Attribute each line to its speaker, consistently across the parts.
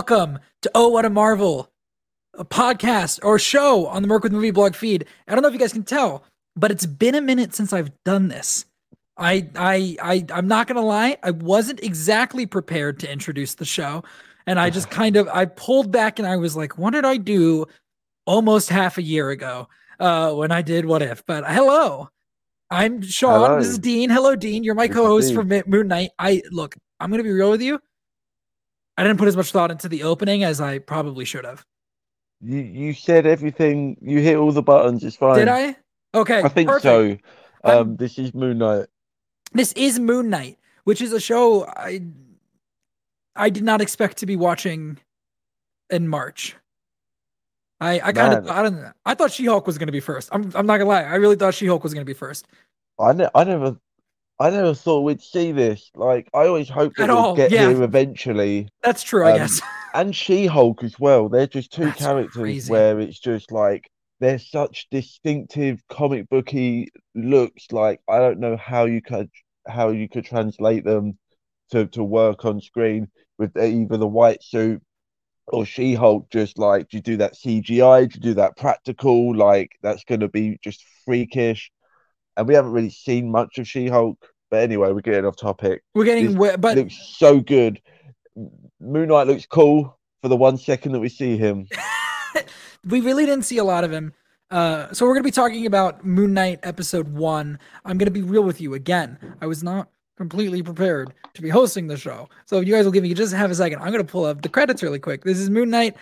Speaker 1: Welcome to Oh What a Marvel, a podcast or show on the Merc with Movie blog feed. I don't know if you guys can tell, but it's been a minute since I've done this. I I I I'm not gonna lie, I wasn't exactly prepared to introduce the show. And I just kind of I pulled back and I was like, what did I do almost half a year ago uh when I did what if? But hello. I'm Sean.
Speaker 2: Hello.
Speaker 1: This is Dean. Hello, Dean. You're my
Speaker 2: This
Speaker 1: co-host for Moon Knight. I look, I'm gonna be real with you. I didn't put as much thought into the opening as I probably should have.
Speaker 2: You you said everything. You hit all the buttons. It's fine.
Speaker 1: Did I? Okay.
Speaker 2: I think
Speaker 1: perfect.
Speaker 2: so.
Speaker 1: I'm-
Speaker 2: Um, this is Moon Knight.
Speaker 1: This is Moon Knight, which is a show I I did not expect to be watching in March. I I kind of I don't. I thought She-Hulk was going to be first. I'm I'm not gonna lie. I really thought She-Hulk was going to be first.
Speaker 2: I ne- I never, I never thought we'd see this. Like I always hoped that
Speaker 1: At
Speaker 2: we'd
Speaker 1: all,
Speaker 2: get
Speaker 1: yeah.
Speaker 2: here eventually.
Speaker 1: That's true, I
Speaker 2: Um,
Speaker 1: guess.
Speaker 2: And She-Hulk as well. They're just two
Speaker 1: That's
Speaker 2: characters
Speaker 1: crazy.
Speaker 2: where it's just like they're such distinctive comic booky looks. Like I don't know how you could how you could translate them to to work on screen with either the white suit or She-Hulk. Just like do you do that CGI? Do you do that practical? Like that's going to be just freakish. And we haven't really seen much of She-Hulk. But anyway, we're getting off topic.
Speaker 1: We're getting
Speaker 2: this
Speaker 1: but
Speaker 2: looks so good. Moon Knight looks cool for the one second that we see him.
Speaker 1: we really didn't see a lot of him. Uh, so we're gonna be talking about Moon Knight episode one. I'm gonna be real with you again. I was not completely prepared to be hosting the show. So if you guys will give me just half a second, I'm gonna pull up the credits really quick. This is Moon Knight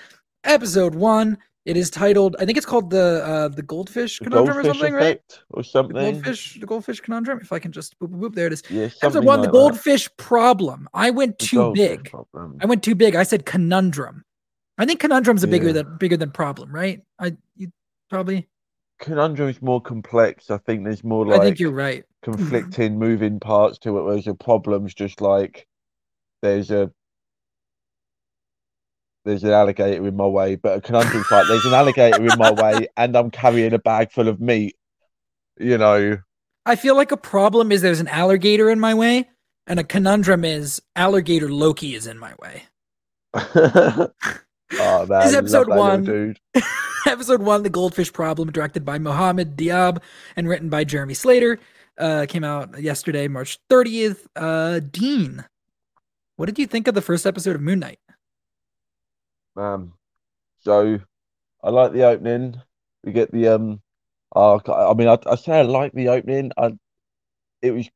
Speaker 1: episode one. It is titled, I think it's called the uh, the Goldfish
Speaker 2: The
Speaker 1: Conundrum or something, right?
Speaker 2: or
Speaker 1: The
Speaker 2: something.
Speaker 1: goldfish, the goldfish conundrum. If I can just boop, boop, boop, there it is.
Speaker 2: Yeah,
Speaker 1: Episode one,
Speaker 2: like
Speaker 1: the
Speaker 2: that.
Speaker 1: goldfish problem. I went too big.
Speaker 2: problem.
Speaker 1: I went too big. I said conundrum. I think conundrum's a bigger
Speaker 2: Yeah.
Speaker 1: than bigger than problem, right? I you probably.
Speaker 2: Conundrum is more complex. I think there's more like
Speaker 1: I think you're right.
Speaker 2: conflicting moving parts to it, whereas a problem's just like there's a there's an alligator in my way, but a conundrum's like there's an alligator in my way and I'm carrying a bag full of meat. You know,
Speaker 1: I feel like a problem is there's an alligator in my way, and a conundrum is alligator Loki is in my way.
Speaker 2: oh man,
Speaker 1: This is episode one.
Speaker 2: dude.
Speaker 1: Episode one, The Goldfish Problem, directed by Mohammed Diab and written by Jeremy Slater. Uh, came out yesterday, March 30th. Uh, Dean, what did you think of the first episode of Moon Knight?
Speaker 2: Um, so I like the opening. We get the um. Uh, I mean, I, I say I like the opening. I it was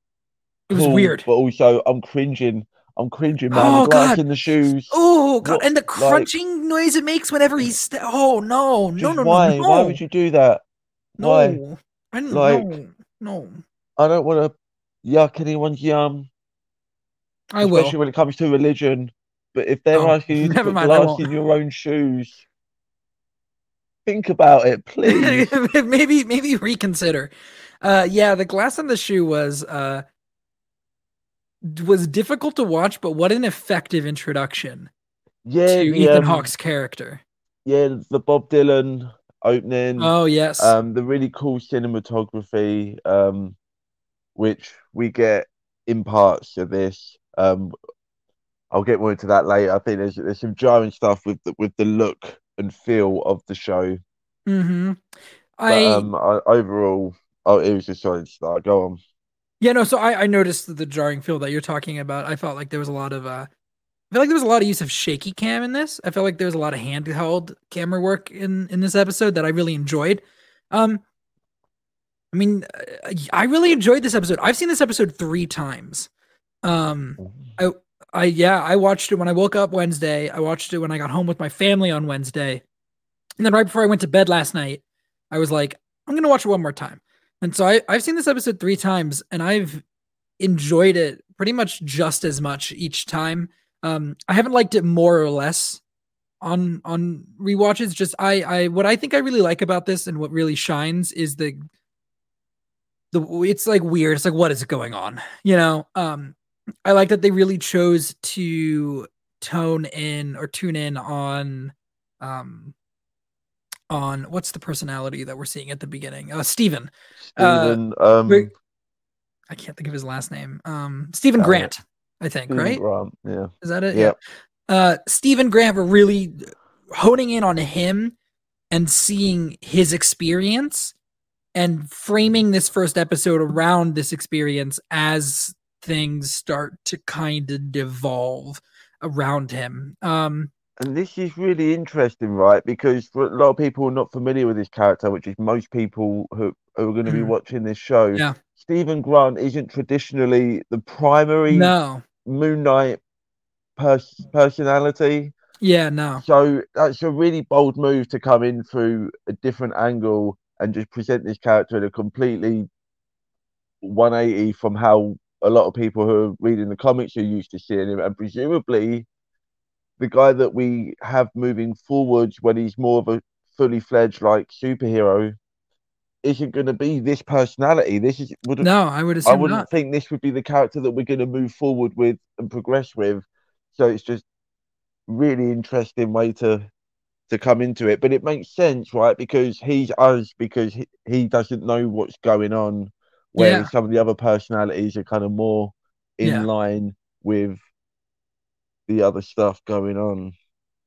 Speaker 1: It was
Speaker 2: cool,
Speaker 1: weird.
Speaker 2: but also I'm cringing. I'm cringing, man.
Speaker 1: Oh, God.
Speaker 2: in the shoes.
Speaker 1: Oh god!
Speaker 2: What-
Speaker 1: and the
Speaker 2: like-
Speaker 1: crunching noise it makes whenever he's st- oh no no no
Speaker 2: why?
Speaker 1: no
Speaker 2: Why would you do that?
Speaker 1: no
Speaker 2: why?
Speaker 1: I didn't
Speaker 2: Like-
Speaker 1: no no
Speaker 2: I don't want to yuck anyone's yum,
Speaker 1: I will
Speaker 2: especially when it comes to religion. But if they're
Speaker 1: Oh,
Speaker 2: asking you to put glass in your own shoes, think about it, please.
Speaker 1: maybe maybe reconsider. Uh, yeah, the glass on the shoe was uh was difficult to watch, but what an effective introduction
Speaker 2: yeah,
Speaker 1: to
Speaker 2: the,
Speaker 1: Ethan
Speaker 2: um,
Speaker 1: Hawke's character.
Speaker 2: yeah, the Bob Dylan opening.
Speaker 1: Oh yes,
Speaker 2: um, the really cool cinematography, um, which we get in parts of this. Um, I'll get more into that later. I think there's there's some jarring stuff with the, with the look and feel of the show,
Speaker 1: mm-hmm.
Speaker 2: but
Speaker 1: I
Speaker 2: um, I, overall, oh, it was a solid start. Go on.
Speaker 1: Yeah, no, so I, I noticed the jarring feel that you're talking about. I felt like there was a lot of uh I feel like there was a lot of use of shaky cam in this. I felt like there was a lot of handheld camera work in in this episode that I really enjoyed. Um I mean, I really enjoyed this episode. I've seen this episode 3 times. Um I yeah, I watched it when I woke up Wednesday. I watched it when I got home with my family on Wednesday. And then right before I went to bed last night, I was like, I'm gonna watch it one more time. And so I, I've seen this episode three times and I've enjoyed it pretty much just as much each time. Um, I haven't liked it more or less on on rewatches. Just I I what I think I really like about this and what really shines is the the it's like weird. It's like what is going on? You know, um I like that they really chose to tone in or tune in on um on what's the personality that we're seeing at the beginning? Uh Steven. Uh,
Speaker 2: Steven, um,
Speaker 1: I can't think of his last name. Um Steven
Speaker 2: Uh,
Speaker 1: Grant, I think,
Speaker 2: Steven
Speaker 1: right?
Speaker 2: Grant, yeah,
Speaker 1: Is that it?
Speaker 2: Yeah.
Speaker 1: uh, Steven Grant were really honing in on him and seeing his experience and framing this first episode around this experience as things start to kind of devolve around him. Um,
Speaker 2: and this is really interesting, right? Because for a lot of people are not familiar with this character, which is most people who, who are going to be
Speaker 1: Mhm.
Speaker 2: watching this show,
Speaker 1: Yeah.
Speaker 2: Steven Grant isn't traditionally the primary
Speaker 1: no,
Speaker 2: Moon Knight pers- personality.
Speaker 1: yeah, no,
Speaker 2: So that's a really bold move to come in through a different angle and just present this character in a completely 180 from how a lot of people who are reading the comics are used to seeing him, and presumably the guy that we have moving forwards when he's more of a fully fledged like superhero isn't going to be this personality. This is would
Speaker 1: no. I would
Speaker 2: I wouldn't
Speaker 1: not.
Speaker 2: think this would be the character that we're going to move forward with and progress with. So it's just really interesting way to to come into it. But it makes sense, right? Because he's us because he, he doesn't know what's going on, whereas
Speaker 1: Yeah.
Speaker 2: some of the other personalities are kind of more in
Speaker 1: Yeah.
Speaker 2: line with the other stuff going on.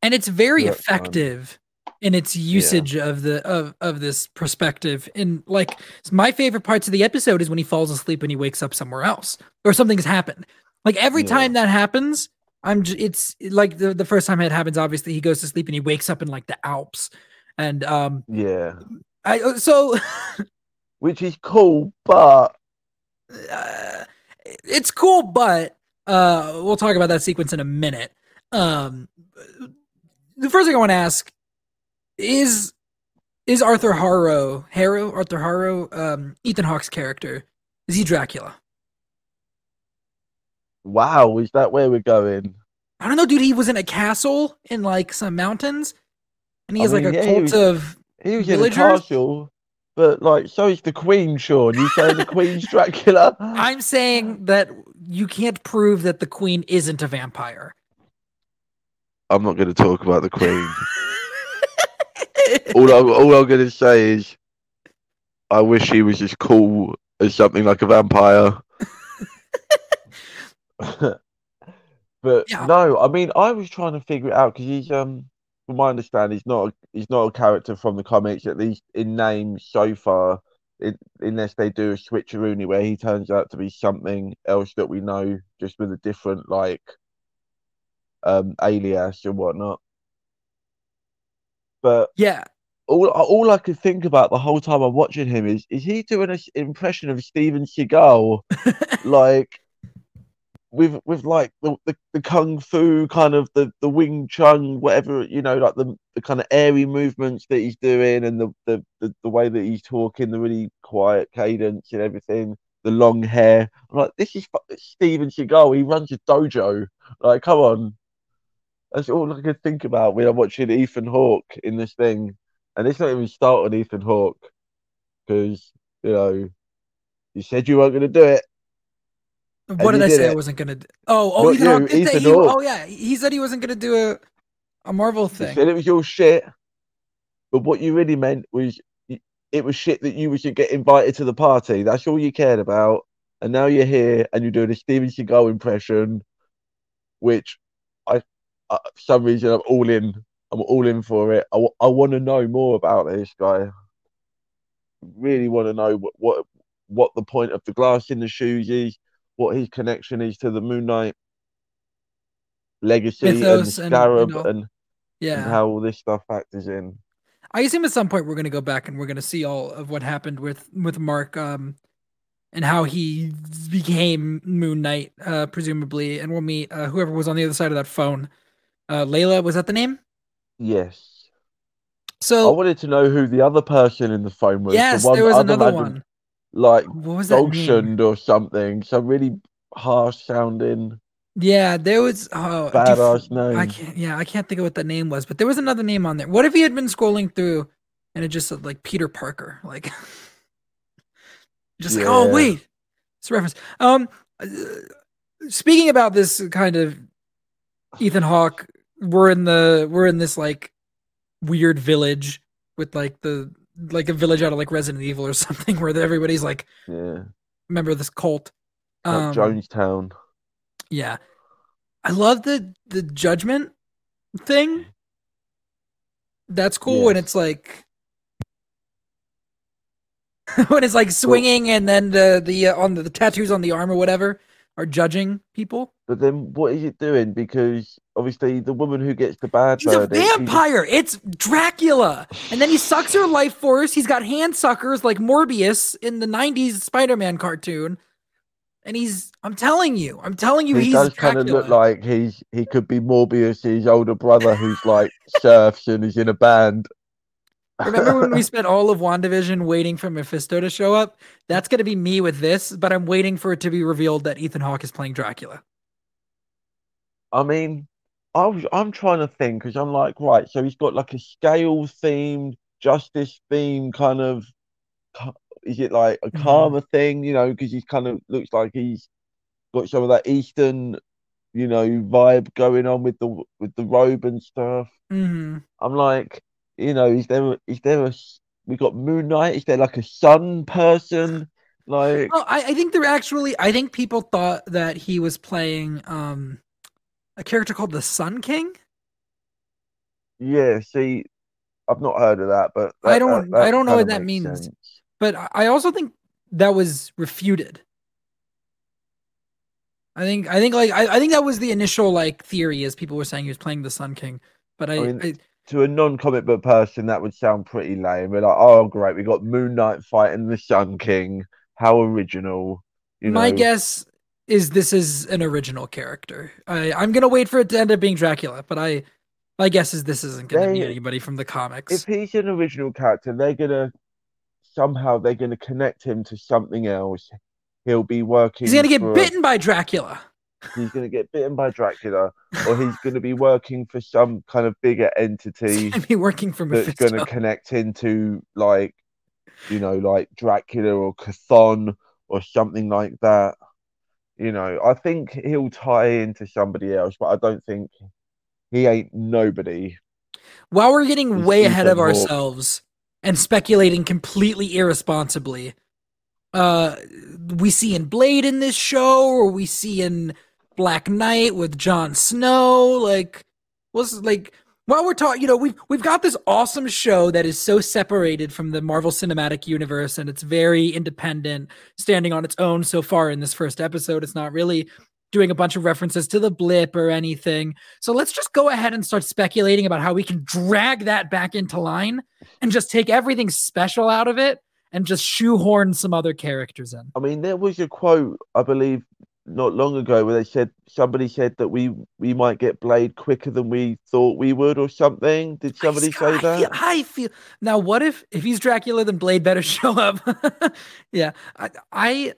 Speaker 1: and it's very
Speaker 2: Yeah,
Speaker 1: effective in its usage of the of of this perspective and like my favorite parts of the episode is when he falls asleep and he wakes up somewhere else or something has happened like every
Speaker 2: Yeah.
Speaker 1: time that happens i'm j- it's like the, the first time it happens obviously he goes to sleep and he wakes up in like the alps and um
Speaker 2: Yeah.
Speaker 1: i uh, so
Speaker 2: Which is cool, but
Speaker 1: uh, it's cool but uh we'll talk about that sequence in a minute um the first thing i want to ask is is arthur harrow harrow arthur harrow um ethan hawke's character is he dracula
Speaker 2: wow, is that where we're going?
Speaker 1: i don't know dude he was in a castle in like some mountains and he
Speaker 2: I
Speaker 1: has like a
Speaker 2: yeah, he
Speaker 1: cult
Speaker 2: was-
Speaker 1: of
Speaker 2: He was in a
Speaker 1: Villagers?
Speaker 2: castle, but like so is the Queen, Sean. You say the Queen's Dracula?
Speaker 1: i'm saying that you can't prove that the queen isn't a vampire
Speaker 2: I'm not going to talk about the Queen. all, I, all I'm going to say is, I wish he was as cool as something like a vampire. but
Speaker 1: Yeah.
Speaker 2: no, I mean, I was trying to figure it out because he's, um, from my understanding, he's not, a, he's not a character from the comics, at least in name so far. It, unless they do a switcheroony where he turns out to be something else that we know, just with a different like um alias and whatnot. But
Speaker 1: yeah
Speaker 2: all all I could think about the whole time I'm watching him is is he doing an impression of Steven Seagal, like with with like the, the, the kung fu kind of the the Wing Chun whatever you know like the the kind of airy movements that he's doing and the the the, the way that he's talking, the really quiet cadence and everything. The long hair, I'm like this is Steven Seagal. He runs a dojo. Like, come on, that's all I could think about when I'm watching Ethan Hawke in this thing. And it's not even start on Ethan Hawke because you know you said you weren't going to do it.
Speaker 1: What did I say I wasn't gonna do? Oh, oh,
Speaker 2: Not oh,
Speaker 1: Ethan Hawke
Speaker 2: you,
Speaker 1: did
Speaker 2: Ethan
Speaker 1: he, oh yeah, he said he wasn't gonna do a a Marvel thing.
Speaker 2: said it was your shit, but what you really meant was it was shit that you to get invited to the party. That's all you cared about. And now you're here and you're doing a Steven Seagal impression, which I, I for some reason I'm all in. I'm all in for it. I, want to know more about this guy. Really want to know what, what what the point of the glass in the shoes is, what his connection is to the Moon Knight legacy
Speaker 1: Mythos
Speaker 2: and
Speaker 1: and, you
Speaker 2: Scarab
Speaker 1: know,
Speaker 2: and, and
Speaker 1: Yeah,
Speaker 2: how all this stuff factors in.
Speaker 1: I assume at some point we're gonna go back and we're gonna see all of what happened with with Mark, um, and how he became Moon Knight, uh, presumably, and we'll meet uh, whoever was on the other side of that phone. Uh, Layla was that the name?
Speaker 2: Yes.
Speaker 1: So I
Speaker 2: wanted to know who the other person in the phone was.
Speaker 1: yes,
Speaker 2: the one
Speaker 1: there was another
Speaker 2: imagine,
Speaker 1: one.
Speaker 2: Like
Speaker 1: What was name?
Speaker 2: Or something. Some really harsh sounding
Speaker 1: Yeah, there was. Oh, do you f-
Speaker 2: badass name.
Speaker 1: I can't. Yeah, I can't think of what that name was, but there was another name on there. What if he had been scrolling through and it just said like Peter Parker, like just like oh wait, it's a reference. Um, speaking about this kind of Ethan Hawke, we're in the we're in this like weird village with like the like a village out of like Resident Evil or something where everybody's like
Speaker 2: Yeah.
Speaker 1: member of this cult.
Speaker 2: Like
Speaker 1: Um,
Speaker 2: Jonestown.
Speaker 1: yeah. I love the the judgment thing. That's cool when it's like when it's like swinging and then the the uh, on the, the tattoos on the arm or whatever are judging people.
Speaker 2: But then what is it doing? Because obviously the woman who gets the bad
Speaker 1: He's a
Speaker 2: verdict, she's-
Speaker 1: vampire. It's Dracula. And then he sucks her life force. He's got hand suckers like Morbius in the 90s Spider-Man cartoon. And he's I'm telling you, I'm telling you
Speaker 2: he
Speaker 1: he's
Speaker 2: does kind of look like he's he could be Morbius' older brother who's like surfs and is in a band.
Speaker 1: Remember when we spent all of WandaVision waiting for Mephisto to show up? That's going to be me with this, but I'm waiting for it to be revealed that Ethan Hawke is playing Dracula.
Speaker 2: I mean, I was, I'm trying to think because I'm like, right, so he's got like a scale themed, justice theme kind of. Is it like a
Speaker 1: Mhm.
Speaker 2: karma thing? You know, because he's kind of looks like he's got some of that Eastern, you know, vibe going on with the with the robe and stuff.
Speaker 1: hmm
Speaker 2: I'm like, you know, is there is there a we got Moon Knight? Is there like a sun person? Like,
Speaker 1: Well, I, I think they're actually. I think people thought that he was playing um a character called the Sun King.
Speaker 2: yeah, see, I've not heard of that, but
Speaker 1: I don't-
Speaker 2: that-
Speaker 1: I don't know what that means.
Speaker 2: sense.
Speaker 1: But I- I also think that was refuted. I think I think like I, I think that was the initial like theory as people were saying he was playing the Sun King. But I,
Speaker 2: I mean,
Speaker 1: I
Speaker 2: To a non-comic book person, that would sound pretty lame. We're like, oh, great, we got Moon Knight fighting the Sun King. How original, you know?
Speaker 1: my guess is this is an original character. I, I'm gonna wait for it to end up being Dracula, but I my guess is this isn't gonna be anybody from the comics.
Speaker 2: If he's an original character, they're gonna somehow they're gonna connect him to something else. He'll be working.
Speaker 1: He's gonna get
Speaker 2: a-
Speaker 1: bitten by Dracula.
Speaker 2: he's going to get bitten by Dracula, or he's going to be working for some kind of bigger entity
Speaker 1: He's gonna be working for
Speaker 2: that's going to connect into, like, you know, like Dracula or Chthon or something like that. You know, I think he'll tie into somebody else, but I don't think he ain't nobody.
Speaker 1: While we're getting
Speaker 2: He's
Speaker 1: way ahead of
Speaker 2: Hawke.
Speaker 1: ourselves and speculating completely irresponsibly, uh, we see in Blade in this show, or we see in Black Knight with Jon Snow. Like, what's like while we're talking, you know, we've we've got this awesome show that is so separated from the Marvel Cinematic Universe, and it's very independent, standing on its own so far in this first episode. It's not really doing a bunch of references to the blip or anything. So let's just go ahead and start speculating about how we can drag that back into line and just take everything special out of it and just shoehorn some other characters in.
Speaker 2: I mean, there was a quote, I believe, not long ago where they said somebody said that we we might get Blade quicker than we thought we would, or something. Did somebody
Speaker 1: I,
Speaker 2: say
Speaker 1: I
Speaker 2: that?
Speaker 1: Feel, I feel now. What if if he's Dracula, then Blade better show up. yeah, I, I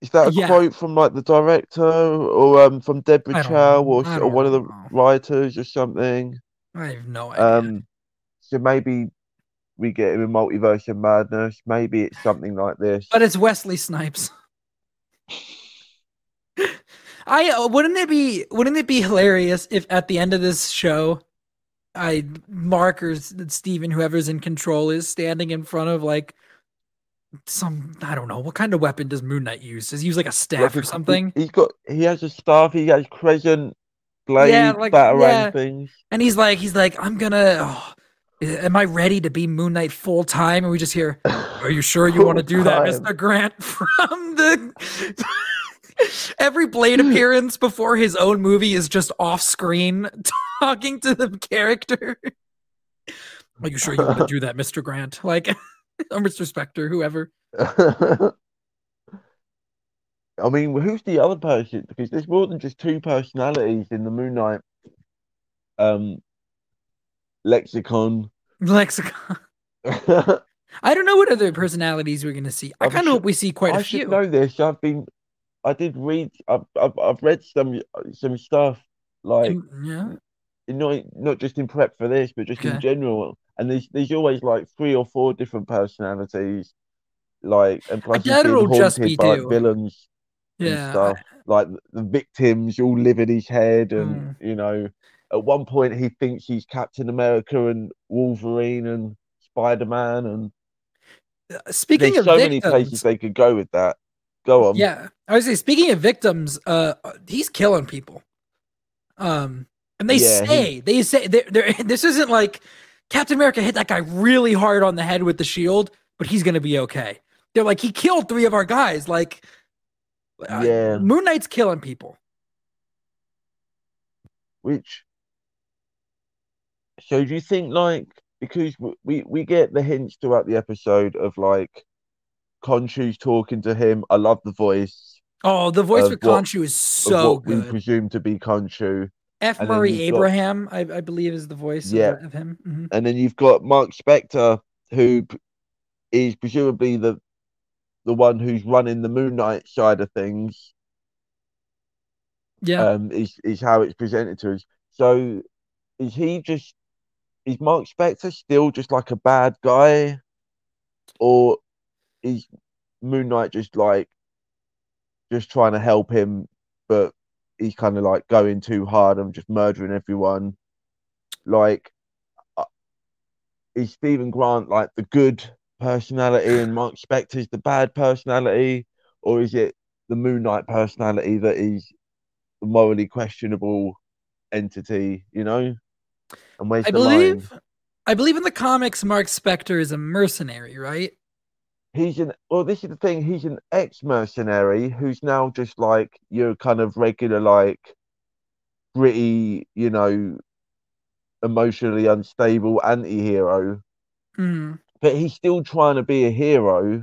Speaker 2: Is that a
Speaker 1: Yeah.
Speaker 2: quote from like the director or um from Deborah Chow or, or one of the writers or something?
Speaker 1: I have no idea.
Speaker 2: Um, so maybe we get him in Multiverse of Madness. Maybe it's something like this.
Speaker 1: but it's Wesley Snipes. I uh, wouldn't it be wouldn't it be hilarious if at the end of this show, I Mark or Steven, whoever's in control, is standing in front of like some I don't know what kind of weapon does Moon Knight use? Does he use like a staff or something?
Speaker 2: He's got he has a staff. He has crescent blade,
Speaker 1: Yeah, like-
Speaker 2: batarang
Speaker 1: yeah.
Speaker 2: things.
Speaker 1: And he's like he's like I'm gonna. Oh, am I ready to be Moon Knight full time? And we just hear, Are you sure you want to do that, Mr. Grant? From the every Blade appearance before his own movie is just off screen talking to the character. Are you sure you want to do that, Mr. Grant? Like, or Mr. Spector, whoever.
Speaker 2: I mean, who's the other person? Because there's more than just two personalities in the Moon Knight um lexicon.
Speaker 1: Lexicon. I don't know what other personalities we're gonna see. I kind of hope we see quite
Speaker 2: I
Speaker 1: a few.
Speaker 2: should know this. I've been, I did read. I've, I've, I've read some some stuff like
Speaker 1: yeah.
Speaker 2: not not just in prep for this, but just
Speaker 1: Okay.
Speaker 2: in general. And there's there's always like three or four different personalities, like and plus he's
Speaker 1: doubt
Speaker 2: being
Speaker 1: it'll just be
Speaker 2: by
Speaker 1: two.
Speaker 2: villains and
Speaker 1: Yeah.
Speaker 2: stuff. Like the victims all live in his head, and
Speaker 1: Mm.
Speaker 2: you know, at one point he thinks he's Captain America and Wolverine and Spider Man, and
Speaker 1: Speaking
Speaker 2: there's
Speaker 1: of
Speaker 2: so
Speaker 1: victims,
Speaker 2: many places they could go with that. Go on.
Speaker 1: Yeah, I was say speaking of victims, uh, he's killing people. Um, And they
Speaker 2: Yeah, he-
Speaker 1: say they say they're, they're, this isn't like Captain America hit that guy really hard on the head with the shield, but he's gonna be okay. They're like he killed three of our guys. Like, uh,
Speaker 2: Yeah.
Speaker 1: Moon Knight's killing people.
Speaker 2: Which, so do you think like because we we get the hints throughout the episode of like Khonshu's talking to him. I love the voice
Speaker 1: Oh, the voice
Speaker 2: Of
Speaker 1: for Khonshu is so
Speaker 2: good. we presume to be Khonshu,
Speaker 1: F.
Speaker 2: and
Speaker 1: Murray
Speaker 2: you've got-
Speaker 1: Abraham, I, I believe, is the voice
Speaker 2: Yeah.
Speaker 1: of, of him. Mhm.
Speaker 2: and then you've got Mark Spector, who is presumably the the one who's running the Moon Knight side of things.
Speaker 1: Yeah,
Speaker 2: um, is is how it's presented to us. So, is he just is Mark Spector still just like a bad guy, or is Moon Knight just like just trying to help him, but he's kind of like going too hard and just murdering everyone? Like, uh, is Steven Grant like the good personality and Mark Spector's the bad personality, or is it the Moon Knight personality that is the morally questionable entity, you know? And where's
Speaker 1: I
Speaker 2: the line?
Speaker 1: believe. I believe in the comics, Mark Spector is a mercenary, right?
Speaker 2: He's an well, this is the thing, he's an ex mercenary who's now just like your kind of regular, like gritty, you know, emotionally unstable anti hero.
Speaker 1: Mm.
Speaker 2: But he's still trying to be a hero,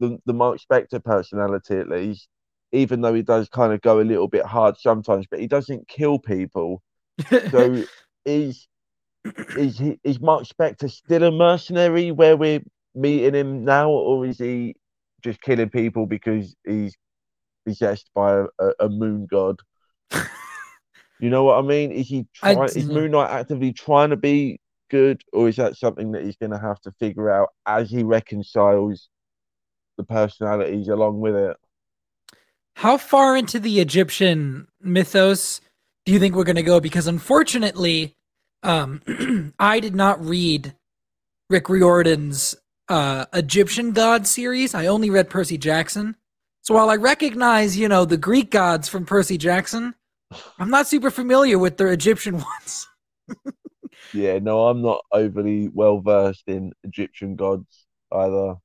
Speaker 2: the the Mark Spector personality at least, even though he does kind of go a little bit hard sometimes, but he doesn't kill people. So is is he is Mark Spector still a mercenary where we're meeting him now, or is he just killing people because he's possessed by a, a, moon god? you know what I mean? Is he
Speaker 1: I-?
Speaker 2: Is Moon Knight actively trying to be good, or is that something that he's going to have to figure out as he reconciles the personalities along with it?
Speaker 1: How far into the Egyptian mythos do you think we're going to go? Because unfortunately, um, I did not read Rick Riordan's uh, Egyptian God series. I only read Percy Jackson. So while I recognize, you know, the Greek gods from Percy Jackson, I'm not super familiar with their Egyptian ones.
Speaker 2: Yeah, no, I'm not overly well versed in Egyptian gods either.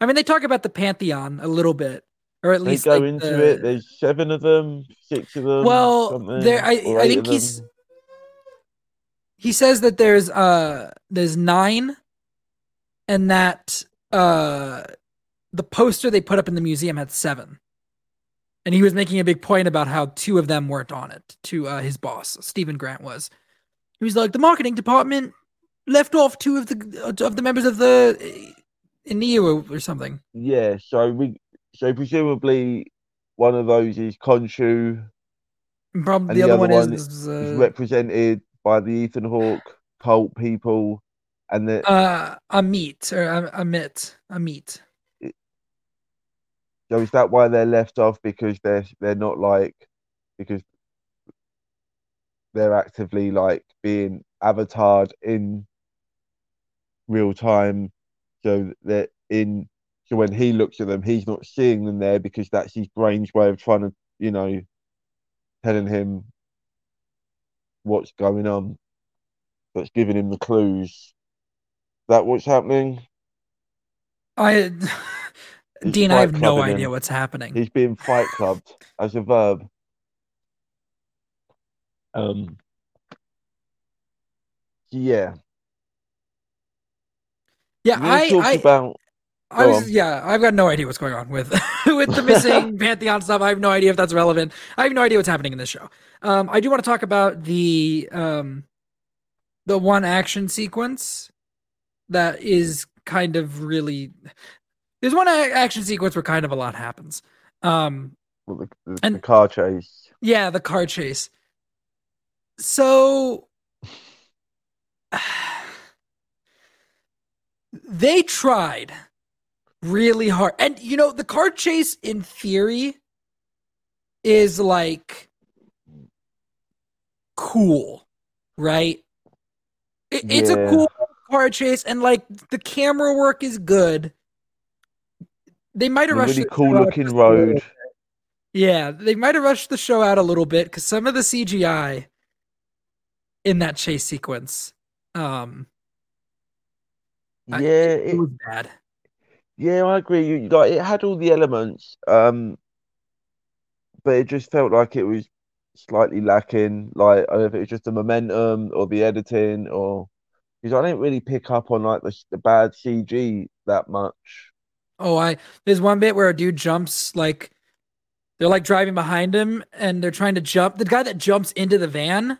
Speaker 1: I mean, they talk about the pantheon a little bit, or at
Speaker 2: They
Speaker 1: least
Speaker 2: go
Speaker 1: like,
Speaker 2: into
Speaker 1: the-
Speaker 2: it. There's seven of them, six of them.
Speaker 1: Well, there- I- I think he's-
Speaker 2: them.
Speaker 1: He says that there's uh there's nine and that uh the poster they put up in the museum had seven. And he was making a big point about how two of them weren't on it to uh, his boss steven grant was. He was like the marketing department left off two of the of the members of the uh, Neo or something.
Speaker 2: Yeah, so we so presumably one of those is Khonshu,
Speaker 1: and probably the,
Speaker 2: the
Speaker 1: other,
Speaker 2: other
Speaker 1: one,
Speaker 2: one
Speaker 1: is,
Speaker 2: is
Speaker 1: uh,
Speaker 2: represented by the Ethan Hawke cult people, and the
Speaker 1: uh Ammit or Ammit Ammit
Speaker 2: so is that why they're left off? Because they're they're not like because they're actively like being avatared in real time, so that in so when he looks at them, he's not seeing them there because that's his brain's way of trying to you know telling him what's going on. That's giving him the clues. That what's happening?
Speaker 1: i
Speaker 2: He's
Speaker 1: dean i have no idea
Speaker 2: him.
Speaker 1: what's happening
Speaker 2: He's being fight clubbed as a verb. Um. Yeah.
Speaker 1: yeah i
Speaker 2: talked
Speaker 1: i
Speaker 2: about
Speaker 1: I was yeah, I've got no idea what's going on with with the missing pantheon stuff. I have no idea if that's relevant. I have no idea what's happening in this show. Um, I do want to talk about the um, the one action sequence that is kind of really. There's one action sequence where kind of a lot happens. Um,
Speaker 2: well, the, the,
Speaker 1: And-
Speaker 2: the car chase.
Speaker 1: yeah, the car chase. So they tried really hard. And you know, the car chase in theory is like cool, right? It, It's a cool car chase and like the camera work is good. They might have rushed
Speaker 2: really
Speaker 1: the
Speaker 2: cool looking road.
Speaker 1: yeah, they might have rushed the show out a little bit because some of the CGI in that chase sequence. Um,
Speaker 2: Yeah,
Speaker 1: I- it,
Speaker 2: it,
Speaker 1: was bad.
Speaker 2: Yeah, I agree. You like it had all the elements, um, but it just felt like it was slightly lacking. Like I don't know if it was just the momentum or the editing, or because I didn't really pick up on like the the bad CG that much.
Speaker 1: Oh, I there's one bit where a dude jumps like they're like driving behind him and they're trying to jump. The guy that jumps into the van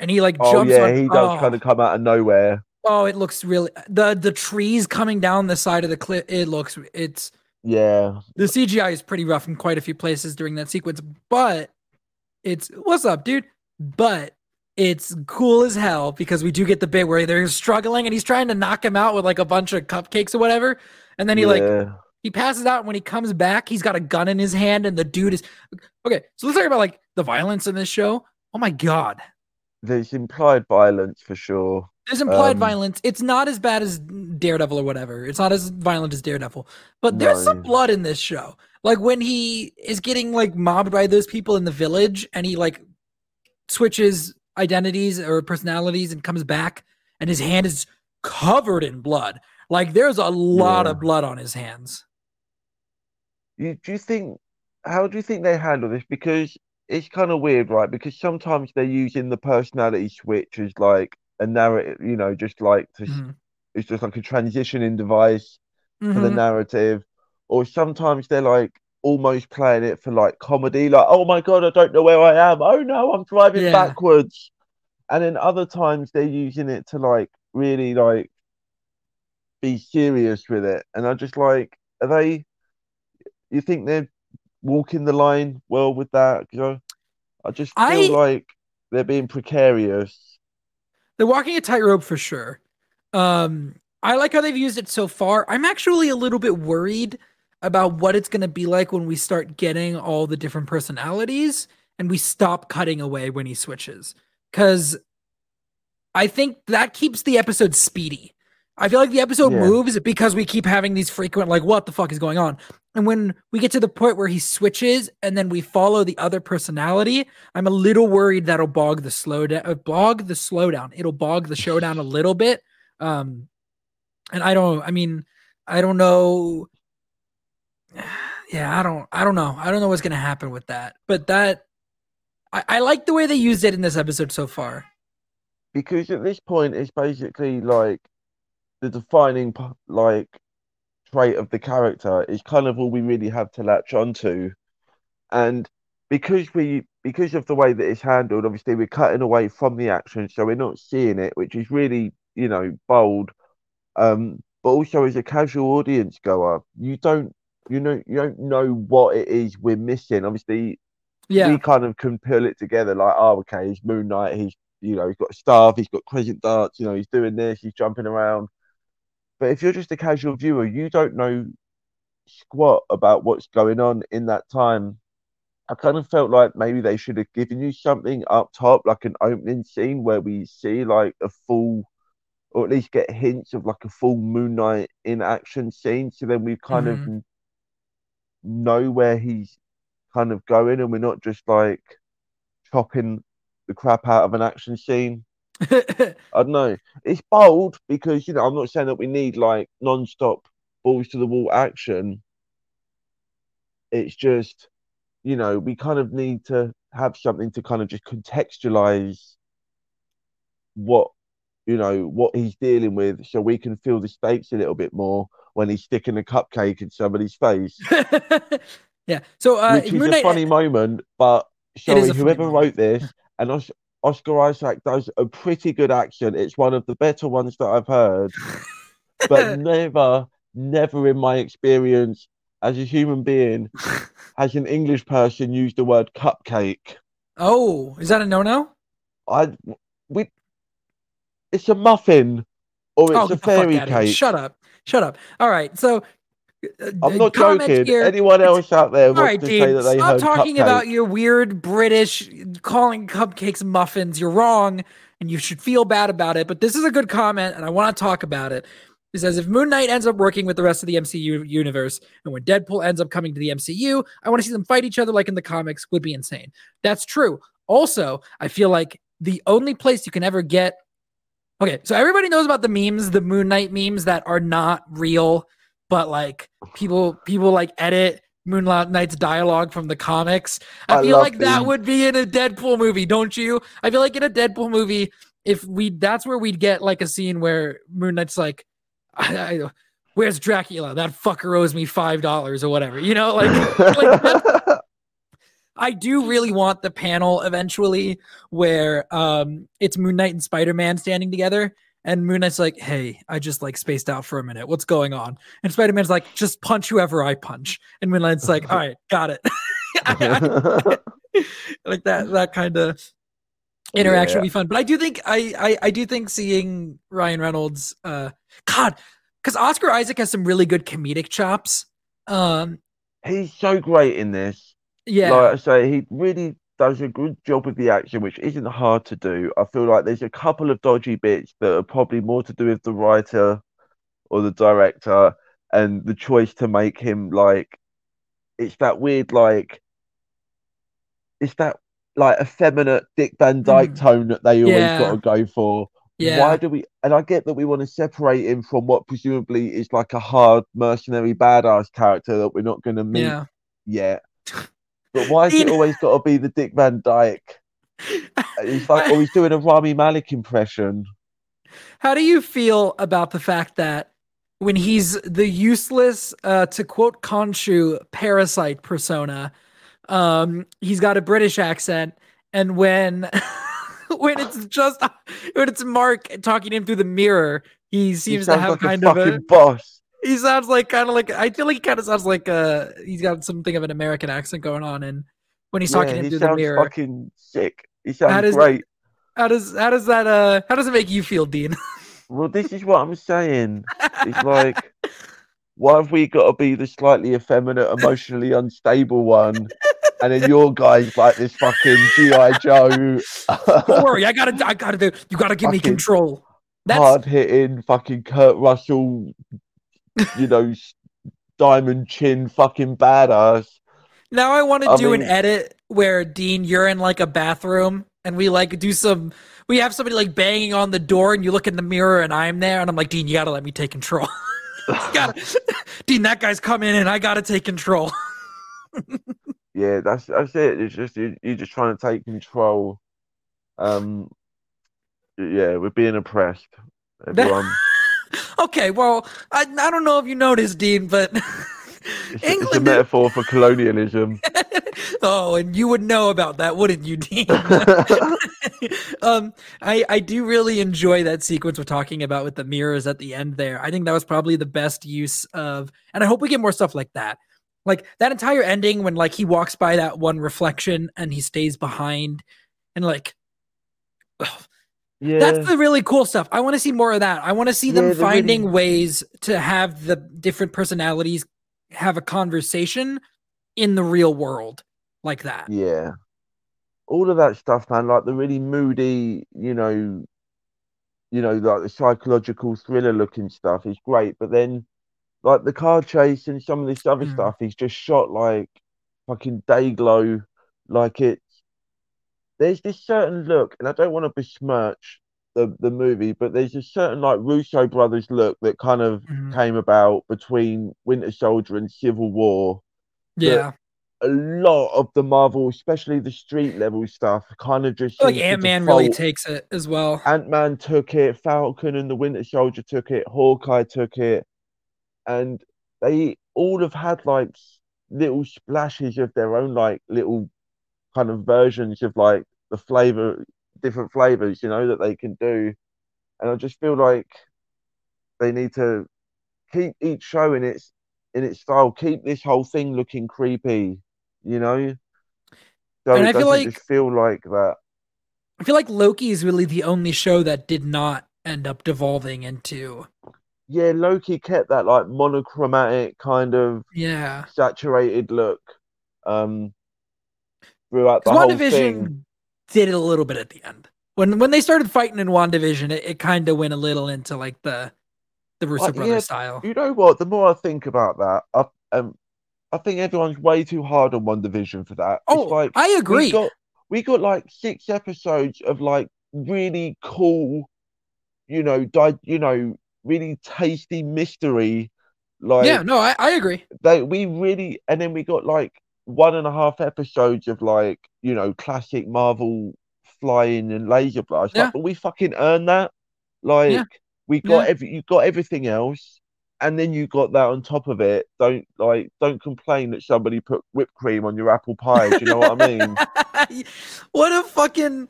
Speaker 1: and he like
Speaker 2: Oh
Speaker 1: jumps
Speaker 2: yeah,
Speaker 1: on.
Speaker 2: he does
Speaker 1: oh,
Speaker 2: kind of come out of nowhere.
Speaker 1: Oh, it looks really the the trees coming down the side of the cliff. It looks it's
Speaker 2: Yeah,
Speaker 1: the CGI is pretty rough in quite a few places during that sequence, but it's what's up, dude? But it's cool as hell because we do get the bit where they're struggling and he's trying to knock him out with like a bunch of cupcakes or whatever. And then he like he passes out and when he comes back, he's got a gun in his hand and the dude is okay. So let's talk about like the violence in this show. Oh my god.
Speaker 2: There's implied violence for sure.
Speaker 1: There's implied
Speaker 2: Um,
Speaker 1: violence. It's not as bad as Daredevil or whatever. It's not as violent as Daredevil, but there's some blood in this show. Like when he is getting like mobbed by those people in the village and he like switches identities or personalities and comes back and his hand is covered in blood. Like there's a lot
Speaker 2: Yeah.
Speaker 1: of blood on his hands.
Speaker 2: You, do you think, how do you think they handle this? Because it's kind of weird, right? Because sometimes they're using the personality switch as like a narrative, you know, just like to,
Speaker 1: Mhm.
Speaker 2: it's just like a transitioning device for the
Speaker 1: Mhm.
Speaker 2: narrative. Or sometimes they're like almost playing it for like comedy, like, oh my God, I don't know where I am. Oh no, I'm driving
Speaker 1: Yeah.
Speaker 2: backwards. And then other times they're using it to like really like be serious with it. And I just like, are they, you think they're walking the line well with that? You know, I just feel
Speaker 1: I-
Speaker 2: like they're being precarious.
Speaker 1: They're walking a tightrope for sure. Um, I like how they've used it so far. I'm actually a little bit worried about what it's going to be like when we start getting all the different personalities and we stop cutting away when he switches. Because I think that keeps the episode speedy. I feel like the episode
Speaker 2: Yeah.
Speaker 1: moves because we keep having these frequent, like, what the fuck is going on? And when we get to the point where he switches and then we follow the other personality, I'm a little worried that'll bog the slow down, uh, bog the slowdown. It'll bog the showdown a little bit. Um, and I don't, I mean, I don't know. Yeah, I don't, I don't know. I don't know what's gonna happen with that. But that, I, I like the way they used it in this episode so far.
Speaker 2: because at this point it's basically like the defining like trait of the character is kind of all we really have to latch onto. And because we because of the way that it's handled obviously we're cutting away from the action so we're not seeing it which is really you know bold. Um but also as a casual audience goer you don't you know you don't know what it is we're missing. Obviously
Speaker 1: Yeah,
Speaker 2: we kind of can pull it together like, oh, okay, he's Moon Knight, he's you know, he's got staff, he's got crescent darts, you know, he's doing this, he's jumping around. But if you're just a casual viewer, you don't know squat about what's going on in that time. I kind of felt like maybe they should have given you something up top, like an opening scene where we see like a full, or at least get hints of like a full Moon Knight in action scene. So then we kind of
Speaker 1: Mhm.
Speaker 2: know where he's kind of going, and we're not just like chopping the crap out of an action scene. I don't know. It's bold because you know I'm not saying that we need like non-stop balls to the wall action. It's just you know we kind of need to have something to kind of just contextualize what you know what he's dealing with, so we can feel the stakes a little bit more when he's sticking a cupcake in somebody's face.
Speaker 1: yeah. So uh,
Speaker 2: which is
Speaker 1: Moon
Speaker 2: a funny moment, but sorry, whoever
Speaker 1: moment.
Speaker 2: wrote this, and Os- Oscar Isaac does a pretty good accent. It's one of the better ones that I've heard, but never, never in my experience as a human being has an English person used the word cupcake.
Speaker 1: oh, is that a no-no?
Speaker 2: I, we, it's a muffin or
Speaker 1: oh,
Speaker 2: it's a
Speaker 1: the fuck
Speaker 2: fairy cake.
Speaker 1: Shut up. Shut up. All right. So Uh,
Speaker 2: I'm uh, not
Speaker 1: comment
Speaker 2: joking.
Speaker 1: here-
Speaker 2: Anyone else out there wants
Speaker 1: right,
Speaker 2: to say that they
Speaker 1: Stop talking
Speaker 2: cupcake?
Speaker 1: about your weird British calling cupcakes muffins. You're wrong, and you should feel bad about it. But this is a good comment, and I want to talk about it. It says if Moon Knight ends up working with the rest of the MCU universe, and when Deadpool ends up coming to the MCU, I want to see them fight each other like in the comics. Would be insane. That's true. Also, I feel like the only place you can ever get. Okay, so everybody knows about the memes, the Moon Knight memes that are not real, but like people people like edit Moonlight Knight's dialogue from the comics. I, I feel like that would be in a Deadpool movie, don't you? I feel like in a Deadpool movie, if we that's where we'd get like a scene where Moon Knight's like, I, I, "Where's Dracula? That fucker owes me five dollars or whatever." You know, like, like I do really want the panel eventually where um it's Moon Knight and Spider Man standing together. And Moon Knight's like, hey, I just like spaced out for a minute. What's going on? And Spider Man's like, just punch whoever I punch. And Moon Knight's like, all right, got it. like that, that kind of interaction yeah. would be fun. But I do think I, I, I do think seeing Ryan Reynolds, uh, God, because Oscar Isaac has some really good comedic chops. Um,
Speaker 2: he's so great in this.
Speaker 1: Yeah,
Speaker 2: like I say, he really does a good job with the action, which isn't hard to do. I feel like there's a couple of dodgy bits that are probably more to do with the writer or the director and the choice to make him like it's that weird like it's that like effeminate Dick Van Dyke mm. tone that they always yeah. got to go for. Yeah. Why do we? And I get that we want to separate him from what presumably is like a hard mercenary badass character that we're not going to meet yeah. yet. But why has it always got to be the Dick Van Dyke? He's like, oh, he's doing a Rami Malek impression.
Speaker 1: How do you feel about the fact that when he's the useless, uh, to quote Khonshu, parasite persona, um, he's got a British accent, and when when it's just when it's Mark talking to him through the mirror, he seems he to have
Speaker 2: like
Speaker 1: kind of
Speaker 2: a boss
Speaker 1: he sounds like kind of like I feel like he kind of sounds like uh he's got something of an American accent going on, and when he's talking
Speaker 2: yeah,
Speaker 1: into the mirror,
Speaker 2: fucking sick. He sounds how does, great.
Speaker 1: How does how does that uh how does it make you feel, Dean?
Speaker 2: well, this is what I'm saying. It's like, why have we got to be the slightly effeminate, emotionally unstable one? and then your guy's like this fucking GI Joe.
Speaker 1: Don't worry, I gotta, I gotta do. You gotta give me control.
Speaker 2: That's hard hitting, fucking Kurt Russell you know, diamond chin fucking badass.
Speaker 1: Now I want to do mean, an edit where Dean, you're in like a bathroom and we like do some we have somebody like banging on the door and you look in the mirror and I'm there and I'm like, Dean, you gotta let me take control. gotta, Dean, that guy's coming in, and I gotta take control.
Speaker 2: yeah, that's that's it. It's just you're just trying to take control. Um yeah, we're being oppressed. Everyone
Speaker 1: okay, well, I, I don't know if you noticed, Dean, but
Speaker 2: it's, England it's a metaphor for colonialism.
Speaker 1: oh, and you would know about that, wouldn't you, Dean? um, I I do really enjoy that sequence we're talking about with the mirrors at the end there. I think that was probably the best use of, and I hope we get more stuff like that. Like that entire ending when like he walks by that one reflection and he stays behind, and like. yeah. That's the really cool stuff. I want to see more of that. I want to see them yeah, finding really... ways to have the different personalities have a conversation in the real world like that.
Speaker 2: Yeah. All of that stuff, man, like the really moody, you know, you know, like the psychological thriller looking stuff is great, but then like the car chase and some of this other mm. stuff is just shot like fucking Day-Glo, like it there's this certain look, and I don't want to besmirch the the movie, but there's a certain like Russo brothers look that kind of mm-hmm. came about between Winter Soldier and Civil War.
Speaker 1: Yeah.
Speaker 2: A lot of the Marvel, especially the street level stuff, kind of just
Speaker 1: like Ant Man really takes it as well.
Speaker 2: Ant Man took it, Falcon and the Winter Soldier took it, Hawkeye took it, and they all have had like little splashes of their own like little kind of versions of like the flavor, different flavors, you know, that they can do. And I just feel like they need to keep each show in its in its style, keep this whole thing looking creepy, you know. So and I feel like feel like that.
Speaker 1: I feel like Loki is really the only show that did not end up devolving into.
Speaker 2: Yeah, Loki kept that like monochromatic kind of
Speaker 1: yeah
Speaker 2: saturated look. Um, throughout the whole thing.
Speaker 1: Did it a little bit at the end when when they started fighting in WandaVision, it, it kind of went a little into like the the Russo brothers yeah, style.
Speaker 2: You know what? The more I think about that, I, um, I think everyone's way too hard on WandaVision for that.
Speaker 1: Oh, like, I agree.
Speaker 2: We got, we got like six episodes of like really cool, you know, di- you know, really tasty mystery. Like
Speaker 1: yeah, no, I, I agree.
Speaker 2: they we really and then we got like one and a half episodes of like you know classic Marvel flying and laser blast.
Speaker 1: Yeah.
Speaker 2: Like, but we fucking earned that. Like
Speaker 1: Yeah.
Speaker 2: we got
Speaker 1: Yeah.
Speaker 2: every you got everything else, and then you got that on top of it. Don't like don't complain that somebody put whipped cream on your apple pie. Do you know what I mean?
Speaker 1: what a fucking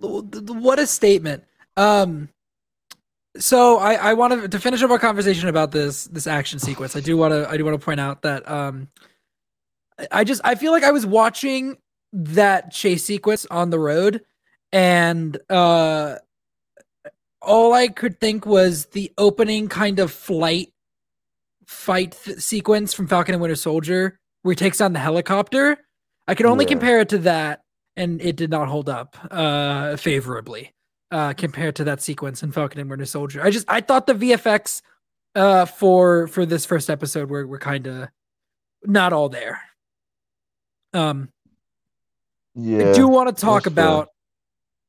Speaker 1: what a statement. Um so I I want to to finish up our conversation about this this action sequence. I do want to I do want to point out that um I- just I feel like I was watching that chase sequence on the road and uh all I could think was the opening kind of flight fight th- sequence from Falcon and Winter Soldier where he takes down the helicopter. I could only
Speaker 2: Yeah.
Speaker 1: compare it to that, and it did not hold up uh, favorably uh, compared to that sequence in Falcon and Winter Soldier. I just I thought the VFX uh, for for this first episode were were kind of not all there. Um,
Speaker 2: Yeah.
Speaker 1: I do want to talk
Speaker 2: fair.
Speaker 1: about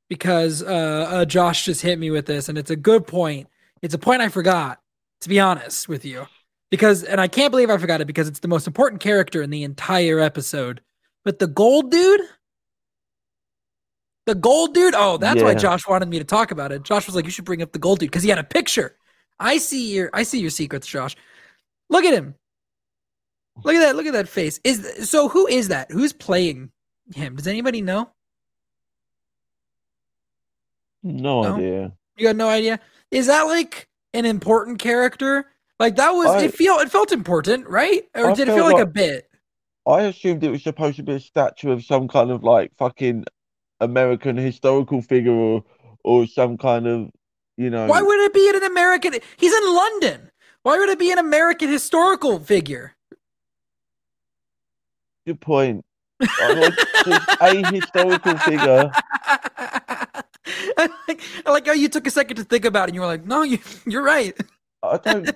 Speaker 1: because uh, uh, Josh just hit me with this, and it's a good point. It's a point I forgot, to be honest with you, because and I can't believe I forgot it because it's the most important character in the entire episode. But the gold dude, the gold dude. Oh, that's why Josh wanted me to talk about it. Josh was like, "You should bring up the gold dude" because he had a picture. I see your, I see your secrets, Josh. Look at him. Look at that. Look at that face. Is so? Who is that? Who's playing him? Does anybody know?
Speaker 2: No,
Speaker 1: No?
Speaker 2: idea.
Speaker 1: You got no idea. Is that like an important character? Like that was
Speaker 2: I-
Speaker 1: it feel it felt important, right? Or
Speaker 2: I
Speaker 1: did it feel like, a bit?
Speaker 2: I assumed it was supposed to be a statue of some kind of like fucking American historical figure or or some kind of you know
Speaker 1: Why would it be an American? He's in London. Why would it be an American historical figure?
Speaker 2: Good point. A historical figure.
Speaker 1: I like, I like how you took a second to think about it and you were like, no, you, you're right.
Speaker 2: I don't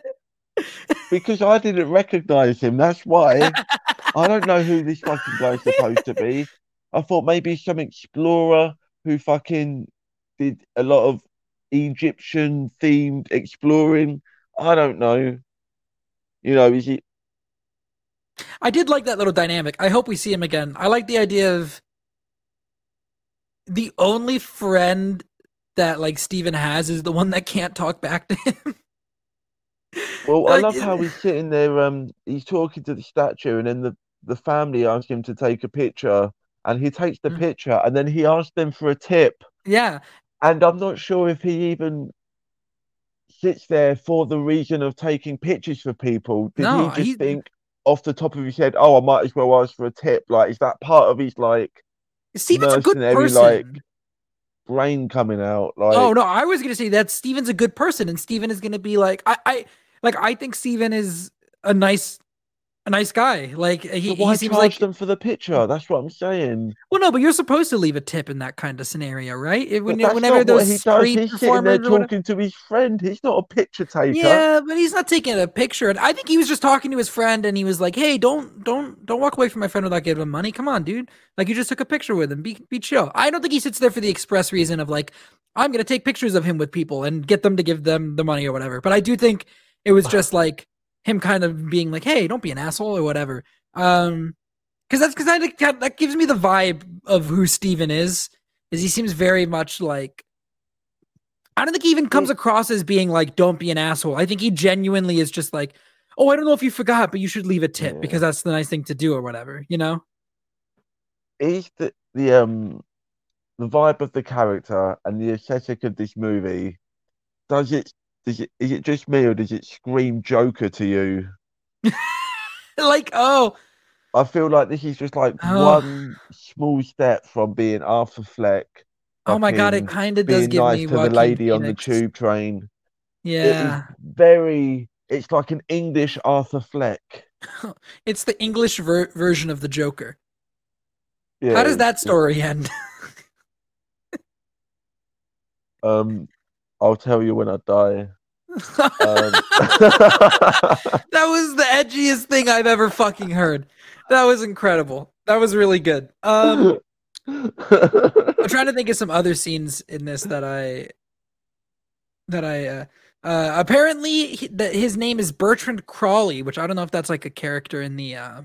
Speaker 2: because I didn't recognize him. That's why I don't know who this fucking guy's supposed to be. I thought maybe some explorer who fucking did a lot of Egyptian themed exploring. I don't know. You know, is he
Speaker 1: I did like that little dynamic. I hope we see him again. I like the idea of the only friend that like Steven has is the one that can't talk back to him.
Speaker 2: Well, I love how he's sitting there. Um, he's talking to the statue, and then the the family ask him to take a picture, and he takes the
Speaker 1: Mm.
Speaker 2: picture, and then he asks them for a tip,
Speaker 1: yeah.
Speaker 2: and I'm not sure if he even sits there for the reason of taking pictures for people. Did
Speaker 1: No,
Speaker 2: he just
Speaker 1: he-
Speaker 2: think off the top of his head, "Oh, I might as well ask for a tip"? Like, is that part of his like
Speaker 1: Steven's a good person.
Speaker 2: like, brain coming out? Like,
Speaker 1: oh no, I was gonna say that Steven's a good person, and Steven is gonna be like I, I like I think Steven is a nice a nice guy. Like he,
Speaker 2: but why
Speaker 1: he seems
Speaker 2: charge
Speaker 1: like
Speaker 2: them for the picture? That's what I'm saying.
Speaker 1: well no, but you're supposed to leave a tip in that kind of scenario, right? It- when, whenever those
Speaker 2: he does.
Speaker 1: street
Speaker 2: He's sitting there
Speaker 1: whatever-
Speaker 2: talking to his friend. He's not a picture taker.
Speaker 1: Yeah, but he's not taking a picture. And I think he was just talking to his friend and he was like, Hey, don't don't don't walk away from my friend without giving him money. Come on, dude. Like you just took a picture with him. Be be chill. I don't think he sits there for the express reason of like, I'm gonna take pictures of him with people and get them to give them the money or whatever. But I do think it was just like him kind of being like, Hey, don't be an asshole or whatever. Um because that's because that, that gives me the vibe of who Steven is. Is he seems very much like I don't think he even comes across as being like, don't be an asshole. I think he genuinely is just like, oh, I don't know if you forgot, but you should leave a tip
Speaker 2: Yeah.
Speaker 1: because that's the nice thing to do or whatever, you know?
Speaker 2: He's the the um the vibe of the character and the aesthetic of this movie. Does it? Does it? Is it just me or does it scream Joker to you?
Speaker 1: like, oh,
Speaker 2: I feel like this is just like
Speaker 1: Oh.
Speaker 2: one small step from being Arthur Fleck.
Speaker 1: oh my god, it kind of does
Speaker 2: being
Speaker 1: give
Speaker 2: nice
Speaker 1: me
Speaker 2: to the lady on the tube train.
Speaker 1: Yeah,
Speaker 2: very. It's like an English Arthur Fleck.
Speaker 1: it's the English ver- version of the Joker.
Speaker 2: Yeah,
Speaker 1: How does that story end?
Speaker 2: Um, I'll tell you when I die. Um,
Speaker 1: that was the edgiest thing I've ever fucking heard. That was incredible. That was really good. Um, I'm trying to think of some other scenes in this that I that I uh, uh apparently he, that his name is Bertrand Crawley, which I don't know if that's like a character in the uh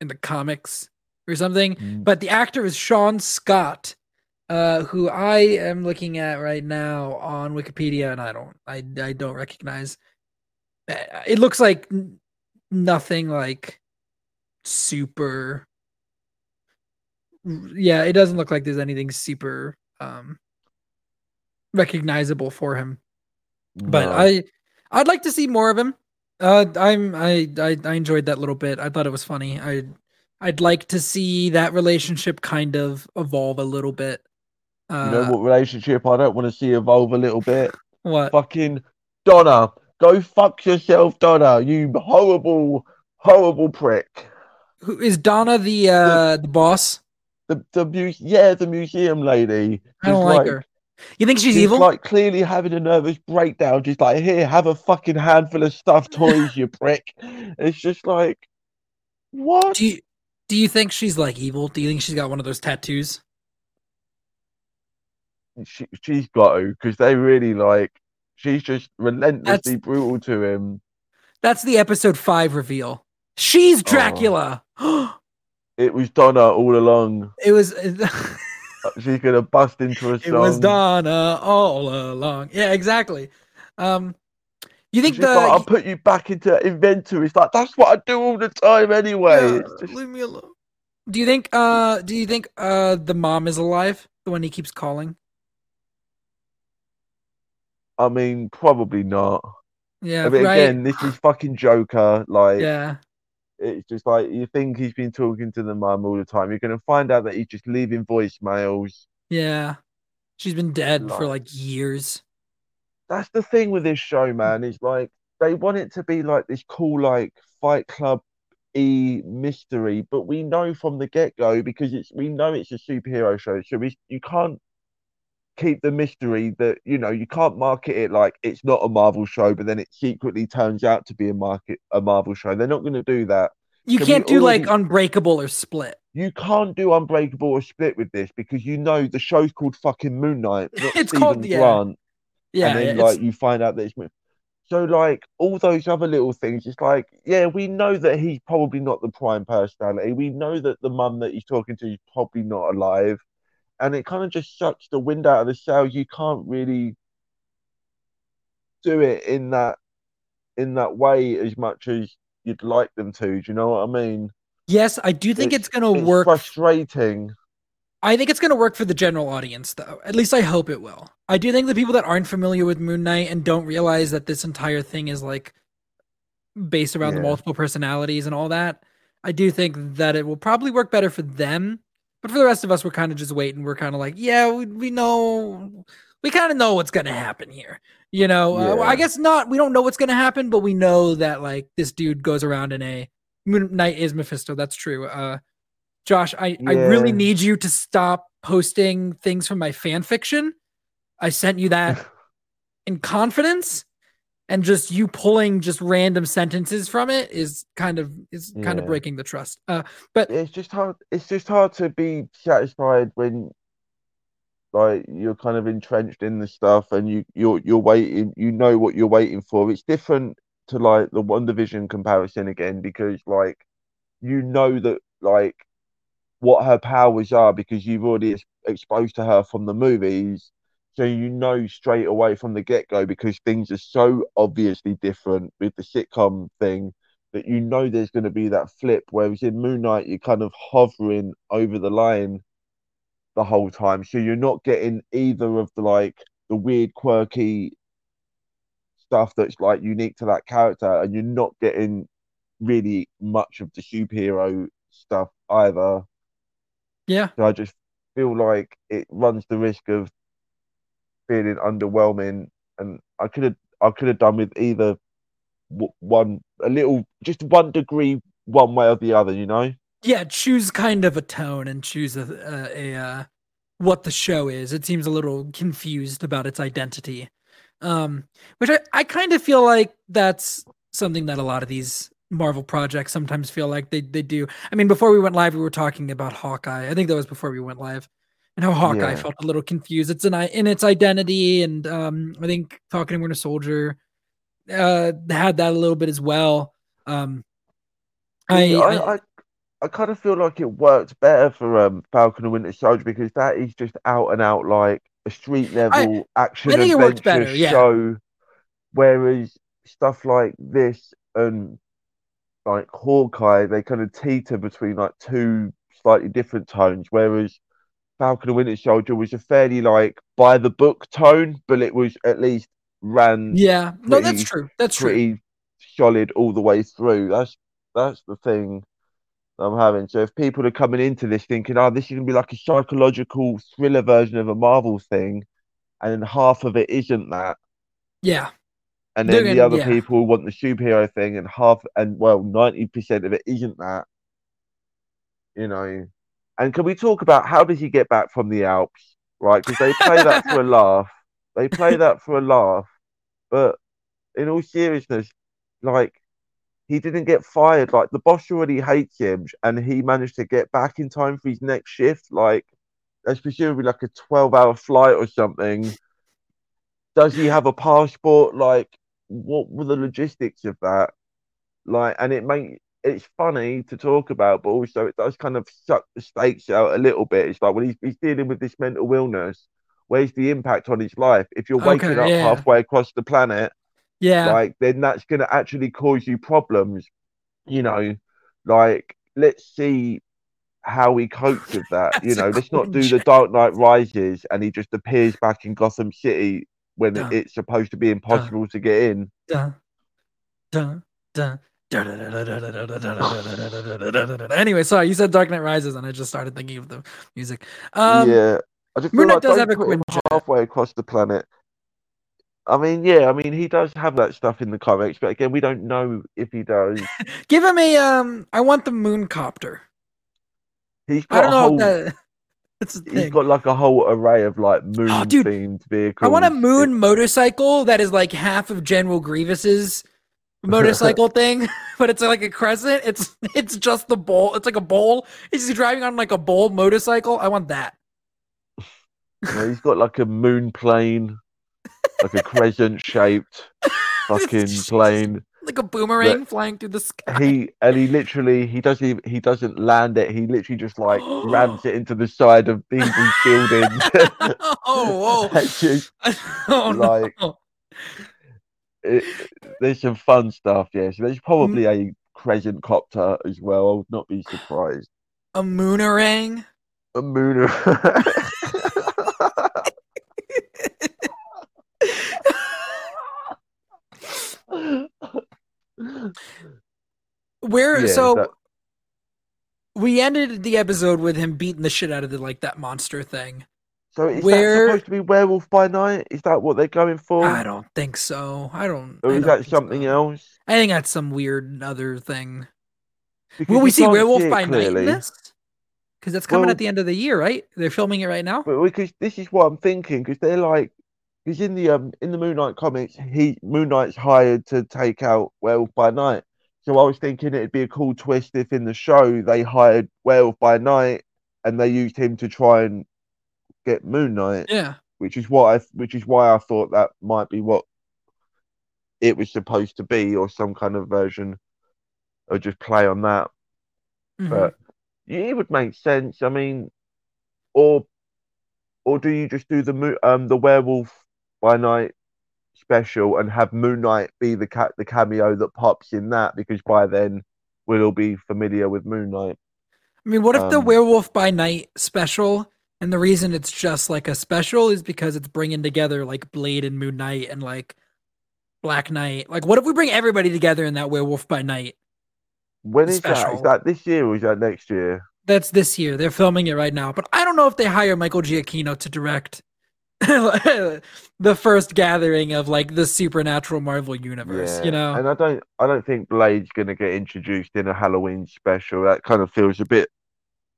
Speaker 1: in the comics or something,
Speaker 2: Mm.
Speaker 1: but the actor is Shaun Scott. Uh, who I am looking at right now on Wikipedia, and I don't, I, I don't recognize. Uh, It looks like nothing like super yeah it doesn't look like there's anything super um recognizable for him. But i i'd like to see more of him. Uh i'm I, I i enjoyed that little bit. I thought it was funny. I i'd like to see that relationship kind of evolve a little bit uh
Speaker 2: you know what relationship I don't want to see evolve a little bit?
Speaker 1: what
Speaker 2: Fucking Donna. Go fuck yourself, Donna. You horrible, horrible prick.
Speaker 1: who is donna the uh the boss
Speaker 2: The the mu- yeah, the museum lady.
Speaker 1: i don't
Speaker 2: Just
Speaker 1: like, her you think she's,
Speaker 2: She's
Speaker 1: evil
Speaker 2: like clearly having a nervous breakdown, just like here, have a fucking handful of stuffed toys, you prick. It's just like, what?
Speaker 1: do you do you think she's like evil do you think she's got one of those tattoos
Speaker 2: She, she's got to because they really like. She's just relentlessly
Speaker 1: That's-
Speaker 2: brutal to him.
Speaker 1: That's the episode five reveal. She's
Speaker 2: Oh.
Speaker 1: Dracula.
Speaker 2: It was Donna all along.
Speaker 1: it was.
Speaker 2: She's gonna bust into a song.
Speaker 1: it was Donna all along. Yeah, exactly. Um, you think the?
Speaker 2: like, I'll put you back into inventory. It's like that's what I do all the time anyway.
Speaker 1: Yeah,
Speaker 2: just-
Speaker 1: leave me alone. Do you think? Uh, do you think? Uh, the mom is alive. The one he keeps calling.
Speaker 2: I mean, probably not.
Speaker 1: Yeah.
Speaker 2: Mean,
Speaker 1: right.
Speaker 2: again, this is fucking Joker. Like,
Speaker 1: yeah.
Speaker 2: it's just like you think he's been talking to the mum all the time. You're gonna find out that he's just leaving voicemails.
Speaker 1: Yeah. She's been dead for
Speaker 2: Like-
Speaker 1: like years.
Speaker 2: That's the thing with this show, man. Is like they want it to be like this cool, like Fight Club e mystery, but we know from the get go because it's we know it's a superhero show, so we you can't keep the mystery that you know you can't market it like it's not a Marvel show, but then it secretly turns out to be a market a Marvel show. They're not going to do that.
Speaker 1: You
Speaker 2: we
Speaker 1: can't do like Unbreakable or Split.
Speaker 2: You can't do Unbreakable or Split with this because you know the show's called fucking Moon Knight,
Speaker 1: It's
Speaker 2: Steven
Speaker 1: called- yeah.
Speaker 2: Grant.
Speaker 1: Yeah.
Speaker 2: and then
Speaker 1: it's-
Speaker 2: like you find out that it's Moon- so like all those other little things. It's like yeah, we know that he's probably not the prime personality. We know that the mum that he's talking to is probably not alive, and it kind of just sucks the wind out of the sails. You can't really do it in that in that way as much as you'd like them to. Do you know what I mean?
Speaker 1: yes, I do think it's, gonna work
Speaker 2: Frustrating.
Speaker 1: I think it's going to work for the general audience, though. At least I hope it will. I do think the people that aren't familiar with Moon Knight and don't realize that this entire thing is like based around the multiple personalities and all that, I do think that it will probably work better for them. But for the rest of us, we're kind of just waiting. We're kind of like, yeah, we, we know, we kind of know what's going to happen here. You know, uh, I guess not. We don't know what's going to happen, but we know that like this dude goes around in a Moon Knight is Mephisto. That's true. Uh, Josh, I, I really need you to stop posting things from my fan fiction. I sent you that in confidence, and just you pulling just random sentences from it is kind of is kind of breaking the trust. Uh, but
Speaker 2: it's just hard it's just hard to be satisfied when like you're kind of entrenched in the stuff and you you're you're waiting you know what you're waiting for. It's different to like the WandaVision comparison again because like you know that like what her powers are because you've already exposed to her from the movies so you know straight away from the get-go because things are so obviously different with the sitcom thing that you know there's going to be that flip. Whereas in Moon Knight, you're kind of hovering over the line the whole time, so you're not getting either of the like the weird, quirky stuff that's like unique to that character, and you're not getting really much of the superhero stuff either.
Speaker 1: yeah,
Speaker 2: So I just feel like it runs the risk of feeling underwhelming, and I could have I could have done with either one a little just one degree one way or the other, you know.
Speaker 1: Yeah, choose kind of a tone and choose a, a, a uh, what the show is. It seems a little confused about its identity, um, which I, I kind of feel like that's something that a lot of these Marvel projects sometimes feel like they they do. I mean, before we went live, we were talking about Hawkeye. I think that was before we went live and how Hawkeye
Speaker 2: yeah.
Speaker 1: felt a little confused. It's an in its identity, and um, I think Falcon and Winter Soldier uh, had that a little bit as well. Um, I, I,
Speaker 2: I, I, kind of feel like it worked better for um, Falcon and Winter Soldier because that is just out and out like a street level
Speaker 1: I, action I
Speaker 2: adventure
Speaker 1: better, yeah.
Speaker 2: show, whereas stuff like this and like Hawkeye, they kind of teeter between like two slightly different tones, whereas Falcon and Winter Soldier was a fairly like by the book tone, but it was at least ran.
Speaker 1: Yeah, pretty, no, that's true. That's
Speaker 2: pretty true. solid all the way through. That's that's the thing I'm having. So if people are coming into this thinking, "Oh, this is gonna be like a psychological thriller version of a Marvel thing," and then half of it isn't that.
Speaker 1: Yeah.
Speaker 2: And then the other
Speaker 1: yeah.
Speaker 2: people want the superhero thing, and half and well, ninety percent of it isn't that. You know, and can we talk about how did he get back from the Alps, right? Because they play that for a laugh. They play that for a laugh. But in all seriousness, like he didn't get fired. Like the boss already hates him, and he managed to get back in time for his next shift. Like that's presumably like a twelve-hour flight or something. Does he have a passport? Like, what were the logistics of that? Like, and it made it's funny to talk about, but also it does kind of suck the stakes out a little bit. It's like when he's, he's dealing with this mental illness, where's the impact on his life? If you're waking
Speaker 1: okay,
Speaker 2: up
Speaker 1: yeah.
Speaker 2: halfway across the planet,
Speaker 1: yeah,
Speaker 2: like then that's going to actually cause you problems. You know, like let's see how he copes with that. you know, let's not do the Dark Knight Rises and he just appears back in Gotham City when it's supposed to be impossible to get in
Speaker 1: anyway, sorry, you said Dark Knight Rises, and I just started thinking of the music. Um,
Speaker 2: yeah, I just Moon Knight like
Speaker 1: does have a Quinjet.
Speaker 2: halfway across the planet. I mean, yeah, I mean, he does have that stuff in the comics, but again, we don't know if he does.
Speaker 1: Give him a um. I want the moon copter.
Speaker 2: He's got
Speaker 1: I
Speaker 2: don't
Speaker 1: know
Speaker 2: whole,
Speaker 1: that. That's
Speaker 2: he's got like a whole array of like moon
Speaker 1: oh,
Speaker 2: themed vehicles.
Speaker 1: I want a moon motorcycle that is like half of General Grievous's motorcycle thing, but it's like a crescent. It's it's just the bowl. It's like a bowl. He's driving on like a bowl motorcycle. I want that.
Speaker 2: Know, he's got like a moon plane, like a crescent shaped fucking plane.
Speaker 1: Like a boomerang flying through the sky.
Speaker 2: He and he literally he doesn't even, he doesn't land it. He literally just like rams it into the side of people's buildings.
Speaker 1: oh, whoa.
Speaker 2: Just-
Speaker 1: oh,
Speaker 2: like-
Speaker 1: no.
Speaker 2: It, there's some fun stuff, Yes, there's probably a crescent copter as well. I would not be surprised.
Speaker 1: A moonerang.
Speaker 2: A mooner.
Speaker 1: Where
Speaker 2: Yeah,
Speaker 1: so
Speaker 2: that-
Speaker 1: we ended the episode with him beating the shit out of the like that monster thing.
Speaker 2: So is
Speaker 1: Where-
Speaker 2: that supposed to be Werewolf by Night? Is that what they're going for?
Speaker 1: I don't think so. I don't.
Speaker 2: or
Speaker 1: I
Speaker 2: is
Speaker 1: don't
Speaker 2: that something
Speaker 1: so.
Speaker 2: else?
Speaker 1: I think that's some weird other thing.
Speaker 2: Because
Speaker 1: Will we see Werewolf
Speaker 2: it
Speaker 1: by Night in
Speaker 2: clearly.
Speaker 1: this? Because that's coming
Speaker 2: Well-
Speaker 1: at the end of the year, right? They're filming it right now.
Speaker 2: But because this is what I'm thinking, because they're like, because in the um in the Moon Knight comics, he Moon Knight's hired to take out Werewolf by Night. So I was thinking it'd be a cool twist if in the show they hired Werewolf by Night and they used him to try and get Moon Knight,
Speaker 1: Yeah.
Speaker 2: which is what I which is why I thought that might be what it was supposed to be, or some kind of version, or just play on that.
Speaker 1: Mhm.
Speaker 2: But it would make sense. I mean, or or do you just do the um the werewolf by night special and have Moon Knight be the cat the cameo that pops in that because by then we'll all be familiar with Moon Knight.
Speaker 1: I mean, what if the
Speaker 2: um,
Speaker 1: Werewolf by Night special, and the reason it's just like a special is because it's bringing together like Blade and Moon Knight and like Black Knight. Like, what if we bring everybody together in that Werewolf by Night?
Speaker 2: When is that?
Speaker 1: Special.
Speaker 2: Is that this year or is that next year?
Speaker 1: That's this year. They're filming it right now, but I don't know if they hire Michael Giacchino to direct the first gathering of like the supernatural Marvel universe. You know,
Speaker 2: and I don't I don't think Blade's gonna get introduced in a Halloween special. That kind of feels a bit.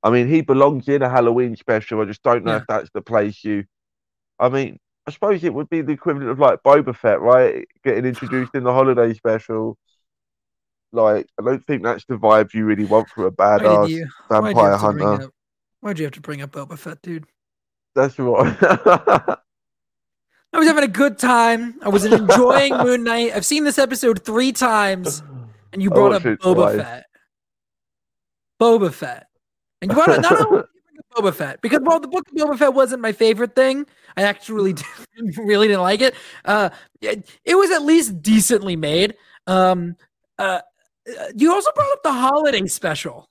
Speaker 2: I mean, he belongs in a Halloween special. I just don't know
Speaker 1: Yeah.
Speaker 2: if that's the place you. I mean, I suppose it would be the equivalent of like Boba Fett, right? Getting introduced in the holiday special. like I don't think that's the vibe you really want for a badass
Speaker 1: you?
Speaker 2: Vampire hunter.
Speaker 1: up? Why'd you have to bring up Boba Fett, dude?
Speaker 2: That's right.
Speaker 1: I was having a good time. I was enjoying Moon Knight. I've seen this episode three times, and you brought up Boba
Speaker 2: twice.
Speaker 1: Fett. Boba Fett. And you want up not only did you bring up Boba Fett, because while the book of Boba Fett wasn't my favorite thing, I actually didn't, really didn't like it. Uh, it, it was at least decently made. Um, uh, you also brought up the holiday special.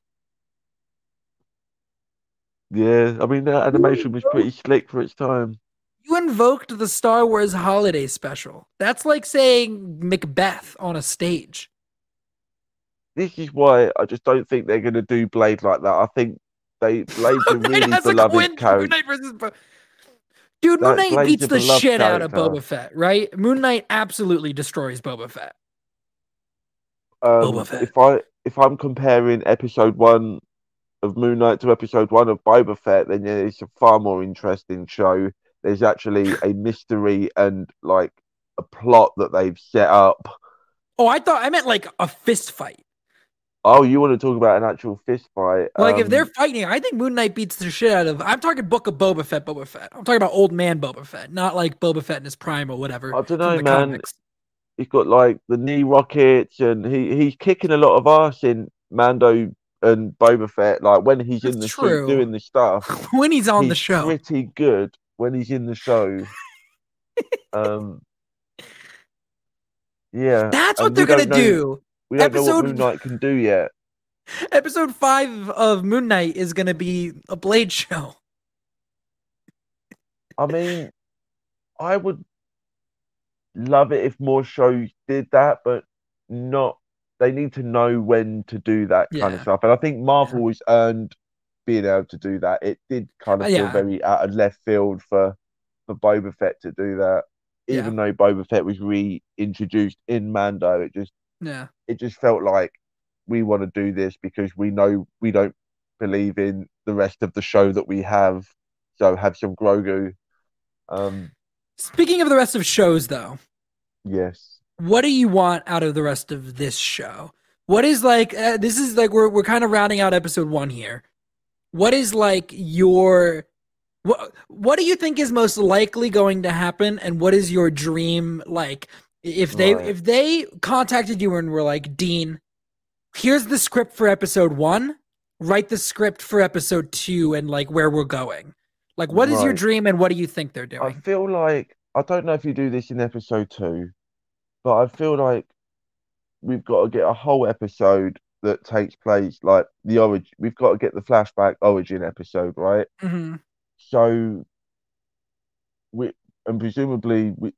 Speaker 2: yeah, I mean that animation was pretty slick for its time.
Speaker 1: You invoked the Star Wars holiday special. That's like saying Macbeth on a stage.
Speaker 2: This is why I just don't think they're going to do Blade like that. I think they Blade's a really
Speaker 1: has
Speaker 2: beloved character.
Speaker 1: Versus Dude, Moon Knight
Speaker 2: Blade's
Speaker 1: beats the shit out of. Boba Fett, right? Moon Knight absolutely destroys Boba Fett.
Speaker 2: Um,
Speaker 1: Boba Fett.
Speaker 2: If I if I'm comparing episode one of Moon Knight to episode one of Boba Fett, then yeah, it's a far more interesting show. There's actually a mystery and like a plot that they've set up.
Speaker 1: Oh, I thought I meant like a fist fight.
Speaker 2: Oh, you want to talk about an actual fist fight?
Speaker 1: Like if
Speaker 2: Um,
Speaker 1: they're fighting, I think Moon Knight beats the shit out of. I'm talking Book of Boba Fett, Boba Fett. I'm talking about old man Boba Fett, not like Boba Fett in his prime or whatever.
Speaker 2: I don't know, man.
Speaker 1: comics.
Speaker 2: he's got like the knee rockets and he he's kicking a lot of ass in Mando and Boba Fett. Like when he's in the
Speaker 1: That's true.
Speaker 2: doing the stuff,
Speaker 1: when he's on the show.
Speaker 2: pretty good when he's in the show. um, yeah,
Speaker 1: That's what they're gonna
Speaker 2: know-
Speaker 1: do.
Speaker 2: We don't know what Moon Knight can do yet.
Speaker 1: Episode five of Moon Knight is gonna be a Blade show.
Speaker 2: I mean, I would love it if more shows did that, but not. They need to know when to do that kind
Speaker 1: Yeah.
Speaker 2: of stuff, and I think Marvel has earned being able to do that. It did kind of feel
Speaker 1: yeah.
Speaker 2: very out of left field for for Boba Fett to do that,
Speaker 1: Yeah.
Speaker 2: even though Boba Fett was reintroduced in Mando. It just
Speaker 1: Yeah.
Speaker 2: it just felt like we want to do this because we know we don't believe in the rest of the show that we have. So have some Grogu. Um,
Speaker 1: Speaking of the rest of shows, though,
Speaker 2: yes.
Speaker 1: what do you want out of the rest of this show? What is like? Uh, this is like we're we're kind of rounding out episode one here. What is like your what? What do you think is most likely going to happen, and what is your dream like? If they
Speaker 2: Right.
Speaker 1: if they contacted you and were like, Dean, here's the script for episode one. Write the script for episode two, and like where we're going. Like, what is your dream, and what do you think they're doing?
Speaker 2: I feel like I don't know if you do this in episode two, but I feel like we've got to get a whole episode that takes place like the origin. We've got to get the flashback origin episode, right?
Speaker 1: hmm
Speaker 2: So we and presumably we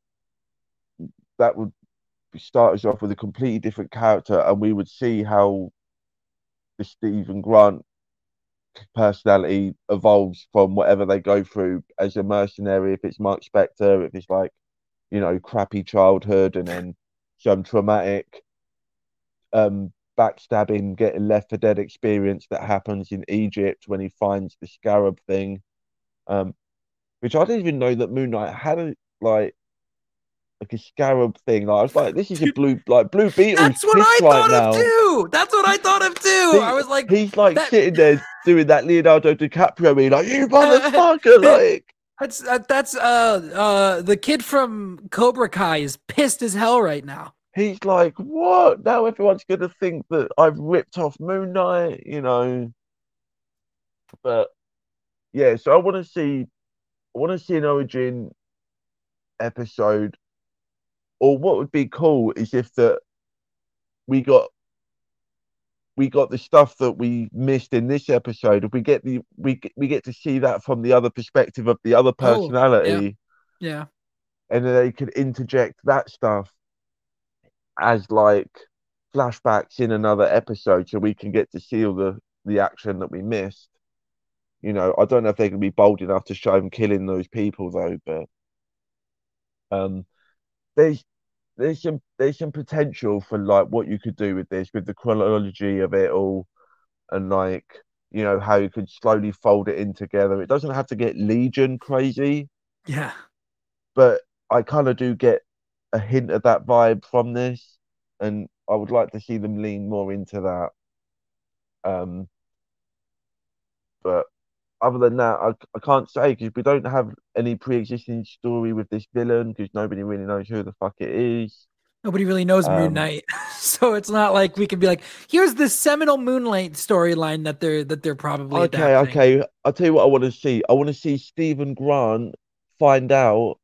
Speaker 2: that would start us off with a completely different character, and we would see how the Steven Grant personality evolves from whatever they go through as a mercenary. If it's Mark Spector, if it's like you know crappy childhood, and then some traumatic um backstabbing, getting left for dead experience that happens in Egypt when he finds the scarab thing. Um, which I didn't even know that Moon Knight had a like like a scarab thing. Like I was like, this is a blue like blue beetle.
Speaker 1: That's what I
Speaker 2: right
Speaker 1: thought
Speaker 2: now.
Speaker 1: of too. That's what I thought of too.
Speaker 2: He-
Speaker 1: I was like,
Speaker 2: He's like
Speaker 1: that-
Speaker 2: sitting there doing that Leonardo DiCaprio me like you motherfucker like
Speaker 1: that's uh, that's uh uh the kid from Cobra Kai is pissed as hell right now.
Speaker 2: he's like what now everyone's gonna think that I've ripped off Moon Knight you know but yeah so I want to see I want to see an origin episode or what would be cool is if that we got we got the stuff that we missed in this episode if we get the we we get to see that from the other perspective of the other
Speaker 1: Oh, yeah.
Speaker 2: personality
Speaker 1: Yeah.
Speaker 2: and then they could interject that stuff as like flashbacks in another episode so we can get to see all the the action that we missed you know i don't know if they can be bold enough to show him killing those people though but um there's there's some there's some potential for like what you could do with this with the chronology of it all and like you know how you could slowly fold it in together it doesn't have to get legion crazy
Speaker 1: Yeah.
Speaker 2: but I kind of do get a hint of that vibe from this, and I would like to see them lean more into that. Um, but other than that, I, I can't say because we don't have any pre-existing story with this villain because nobody really knows who the fuck it is.
Speaker 1: Nobody really knows Moon
Speaker 2: Um,
Speaker 1: Knight, so it's not like we can be like, "Here's the seminal Moon Knight storyline that they're that they're probably
Speaker 2: Okay,
Speaker 1: adapting."
Speaker 2: okay. I'll tell you what I want to see. I want to see Steven Grant find out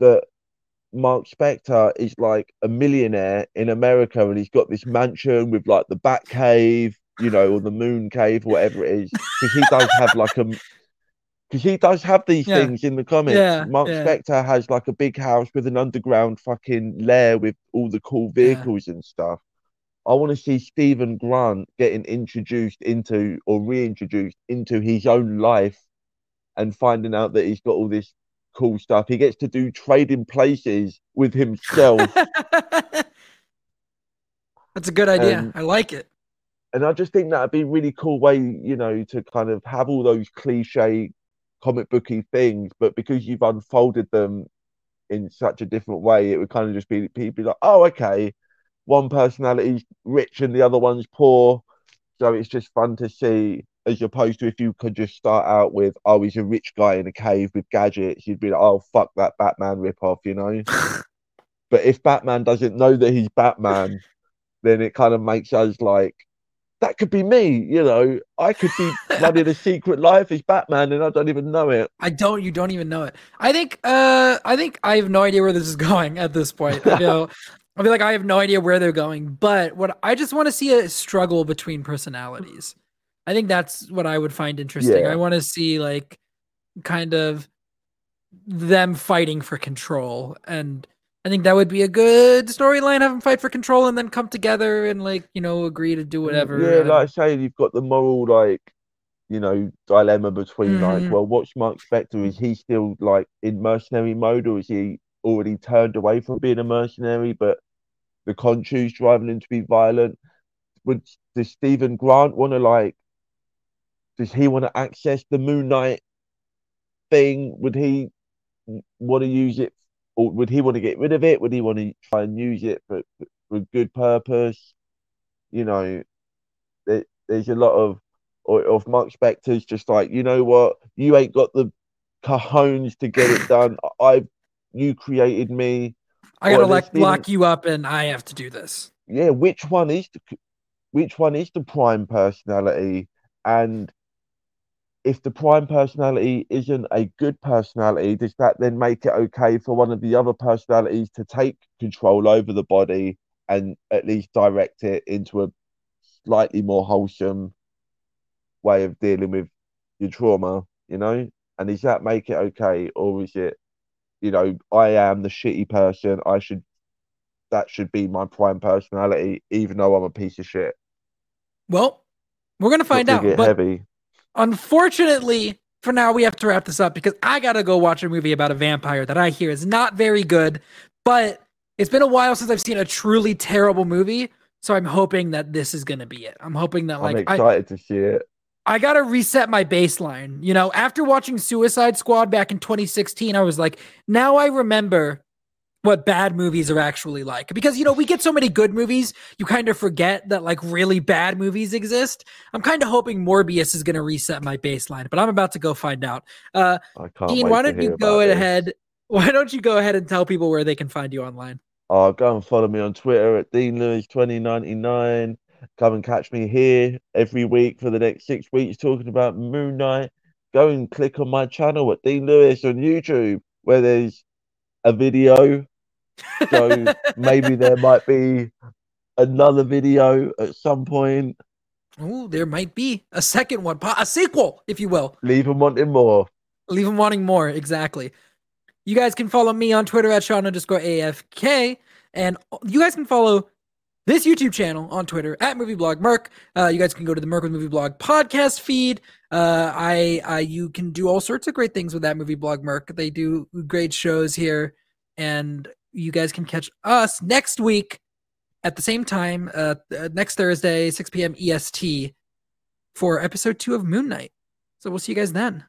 Speaker 2: that Mark Spector is like a millionaire in America and he's got this mansion with like the Bat Cave, you know, or the Moon Cave, or whatever it is. Because he does have like a because he does have these
Speaker 1: Yeah.
Speaker 2: things in the comics.
Speaker 1: Yeah,
Speaker 2: Mark
Speaker 1: yeah.
Speaker 2: Spector has like a big house with an underground fucking lair with all the cool vehicles and stuff. I want to see Steven Grant getting introduced into or reintroduced into his own life and finding out that he's got all this cool stuff. He gets to do trading places with himself.
Speaker 1: That's a good idea. I like it.
Speaker 2: And I just think that'd be a really cool way, you know, to kind of have all those cliche comic booky things, but because you've unfolded them in such a different way, it would kind of just be people be like, oh, okay, one personality's rich and the other one's poor. So it's just fun to see, as opposed to if you could just start out with, oh, he's a rich guy in a cave with gadgets, you'd be like, oh, fuck that Batman ripoff, you know? but if Batman doesn't know that he's Batman, then it kind of makes us like, that could be me, you know. I could be running a secret life as Batman and I don't even know it.
Speaker 1: I don't. You don't even know it. I think. Uh, I think I have no idea where this is going at this point. I feel. I feel like I have no idea where they're going. But what I just want to see a struggle between personalities. I think that's what I would find interesting.
Speaker 2: Yeah.
Speaker 1: I want to see like, kind of, them fighting for control, and I think that would be a good storyline. Have them fight for control, and then come together and like you know agree to do whatever.
Speaker 2: Yeah, like I say, you've got the moral like, you know, dilemma between like,
Speaker 1: Mhm.
Speaker 2: well, what's Mark Spector? Is he still like in mercenary mode or is he already turned away from being a mercenary, but the Khonshu's driving him to be violent? Would does Steven Grant want to like does he want to access the Moon Knight thing? Would he want to use it or would he want to get rid of it? Would he want to try and use it for, for a good purpose? You know, there, there's a lot of of Mark Spector's just like, you know what, you ain't got the cajones to get it done. I've you created me.
Speaker 1: I gotta like lock you up, and I have to do this.
Speaker 2: Yeah, which one is the which one is the prime personality? And if the prime personality isn't a good personality, does that then make it okay for one of the other personalities to take control over the body and at least direct it into a slightly more wholesome way of dealing with your trauma, you know? And does that make it okay? Or is it, you know, I am the shitty person, I should that should be my prime personality, even though I'm a piece of shit.
Speaker 1: Well, we're gonna find out.
Speaker 2: get
Speaker 1: But
Speaker 2: heavy.
Speaker 1: Unfortunately, for now, we have to wrap this up because I gotta go watch a movie about a vampire that I hear is not very good. But it's been a while since I've seen a truly terrible movie, so I'm hoping that this is gonna be it. I'm hoping that like,
Speaker 2: I'm
Speaker 1: like I,
Speaker 2: excited to see it.
Speaker 1: I gotta reset my baseline. You know, after watching Suicide Squad back in 2016, I was like, now I remember what bad movies are actually like. Because, you know, we get so many good movies, you kind of forget that like really bad movies exist. I'm kind of hoping Morbius is gonna reset my baseline, but I'm about to go find out. Uh, Dean, why don't you go
Speaker 2: about this.
Speaker 1: ahead? Why don't you go ahead and tell people where they can find you online?
Speaker 2: Oh, go and follow me on Twitter at Dean Lewis 2099. Come and catch me here every week for the next six weeks talking about Moon Knight. Go and click on my channel at Dean Lewis on YouTube where there's a video. So maybe there might be another video at some point.
Speaker 1: Oh, there might be a second one, a sequel, if you will.
Speaker 2: Leave them wanting more.
Speaker 1: Leave them wanting more. Exactly. You guys can follow me on Twitter at Sean underscore AFK. And you guys can follow this YouTube channel on Twitter at Movie Blog Merc. Uh, you guys can go to the Merc with Movie Blog podcast feed. Uh, I, I, you can do all sorts of great things with that Movie Blog Merc. They do great shows here, and you guys can catch us next week at the same time, uh, uh, next Thursday, 6 p.m. EST, for episode two of Moon Knight. So we'll see you guys then.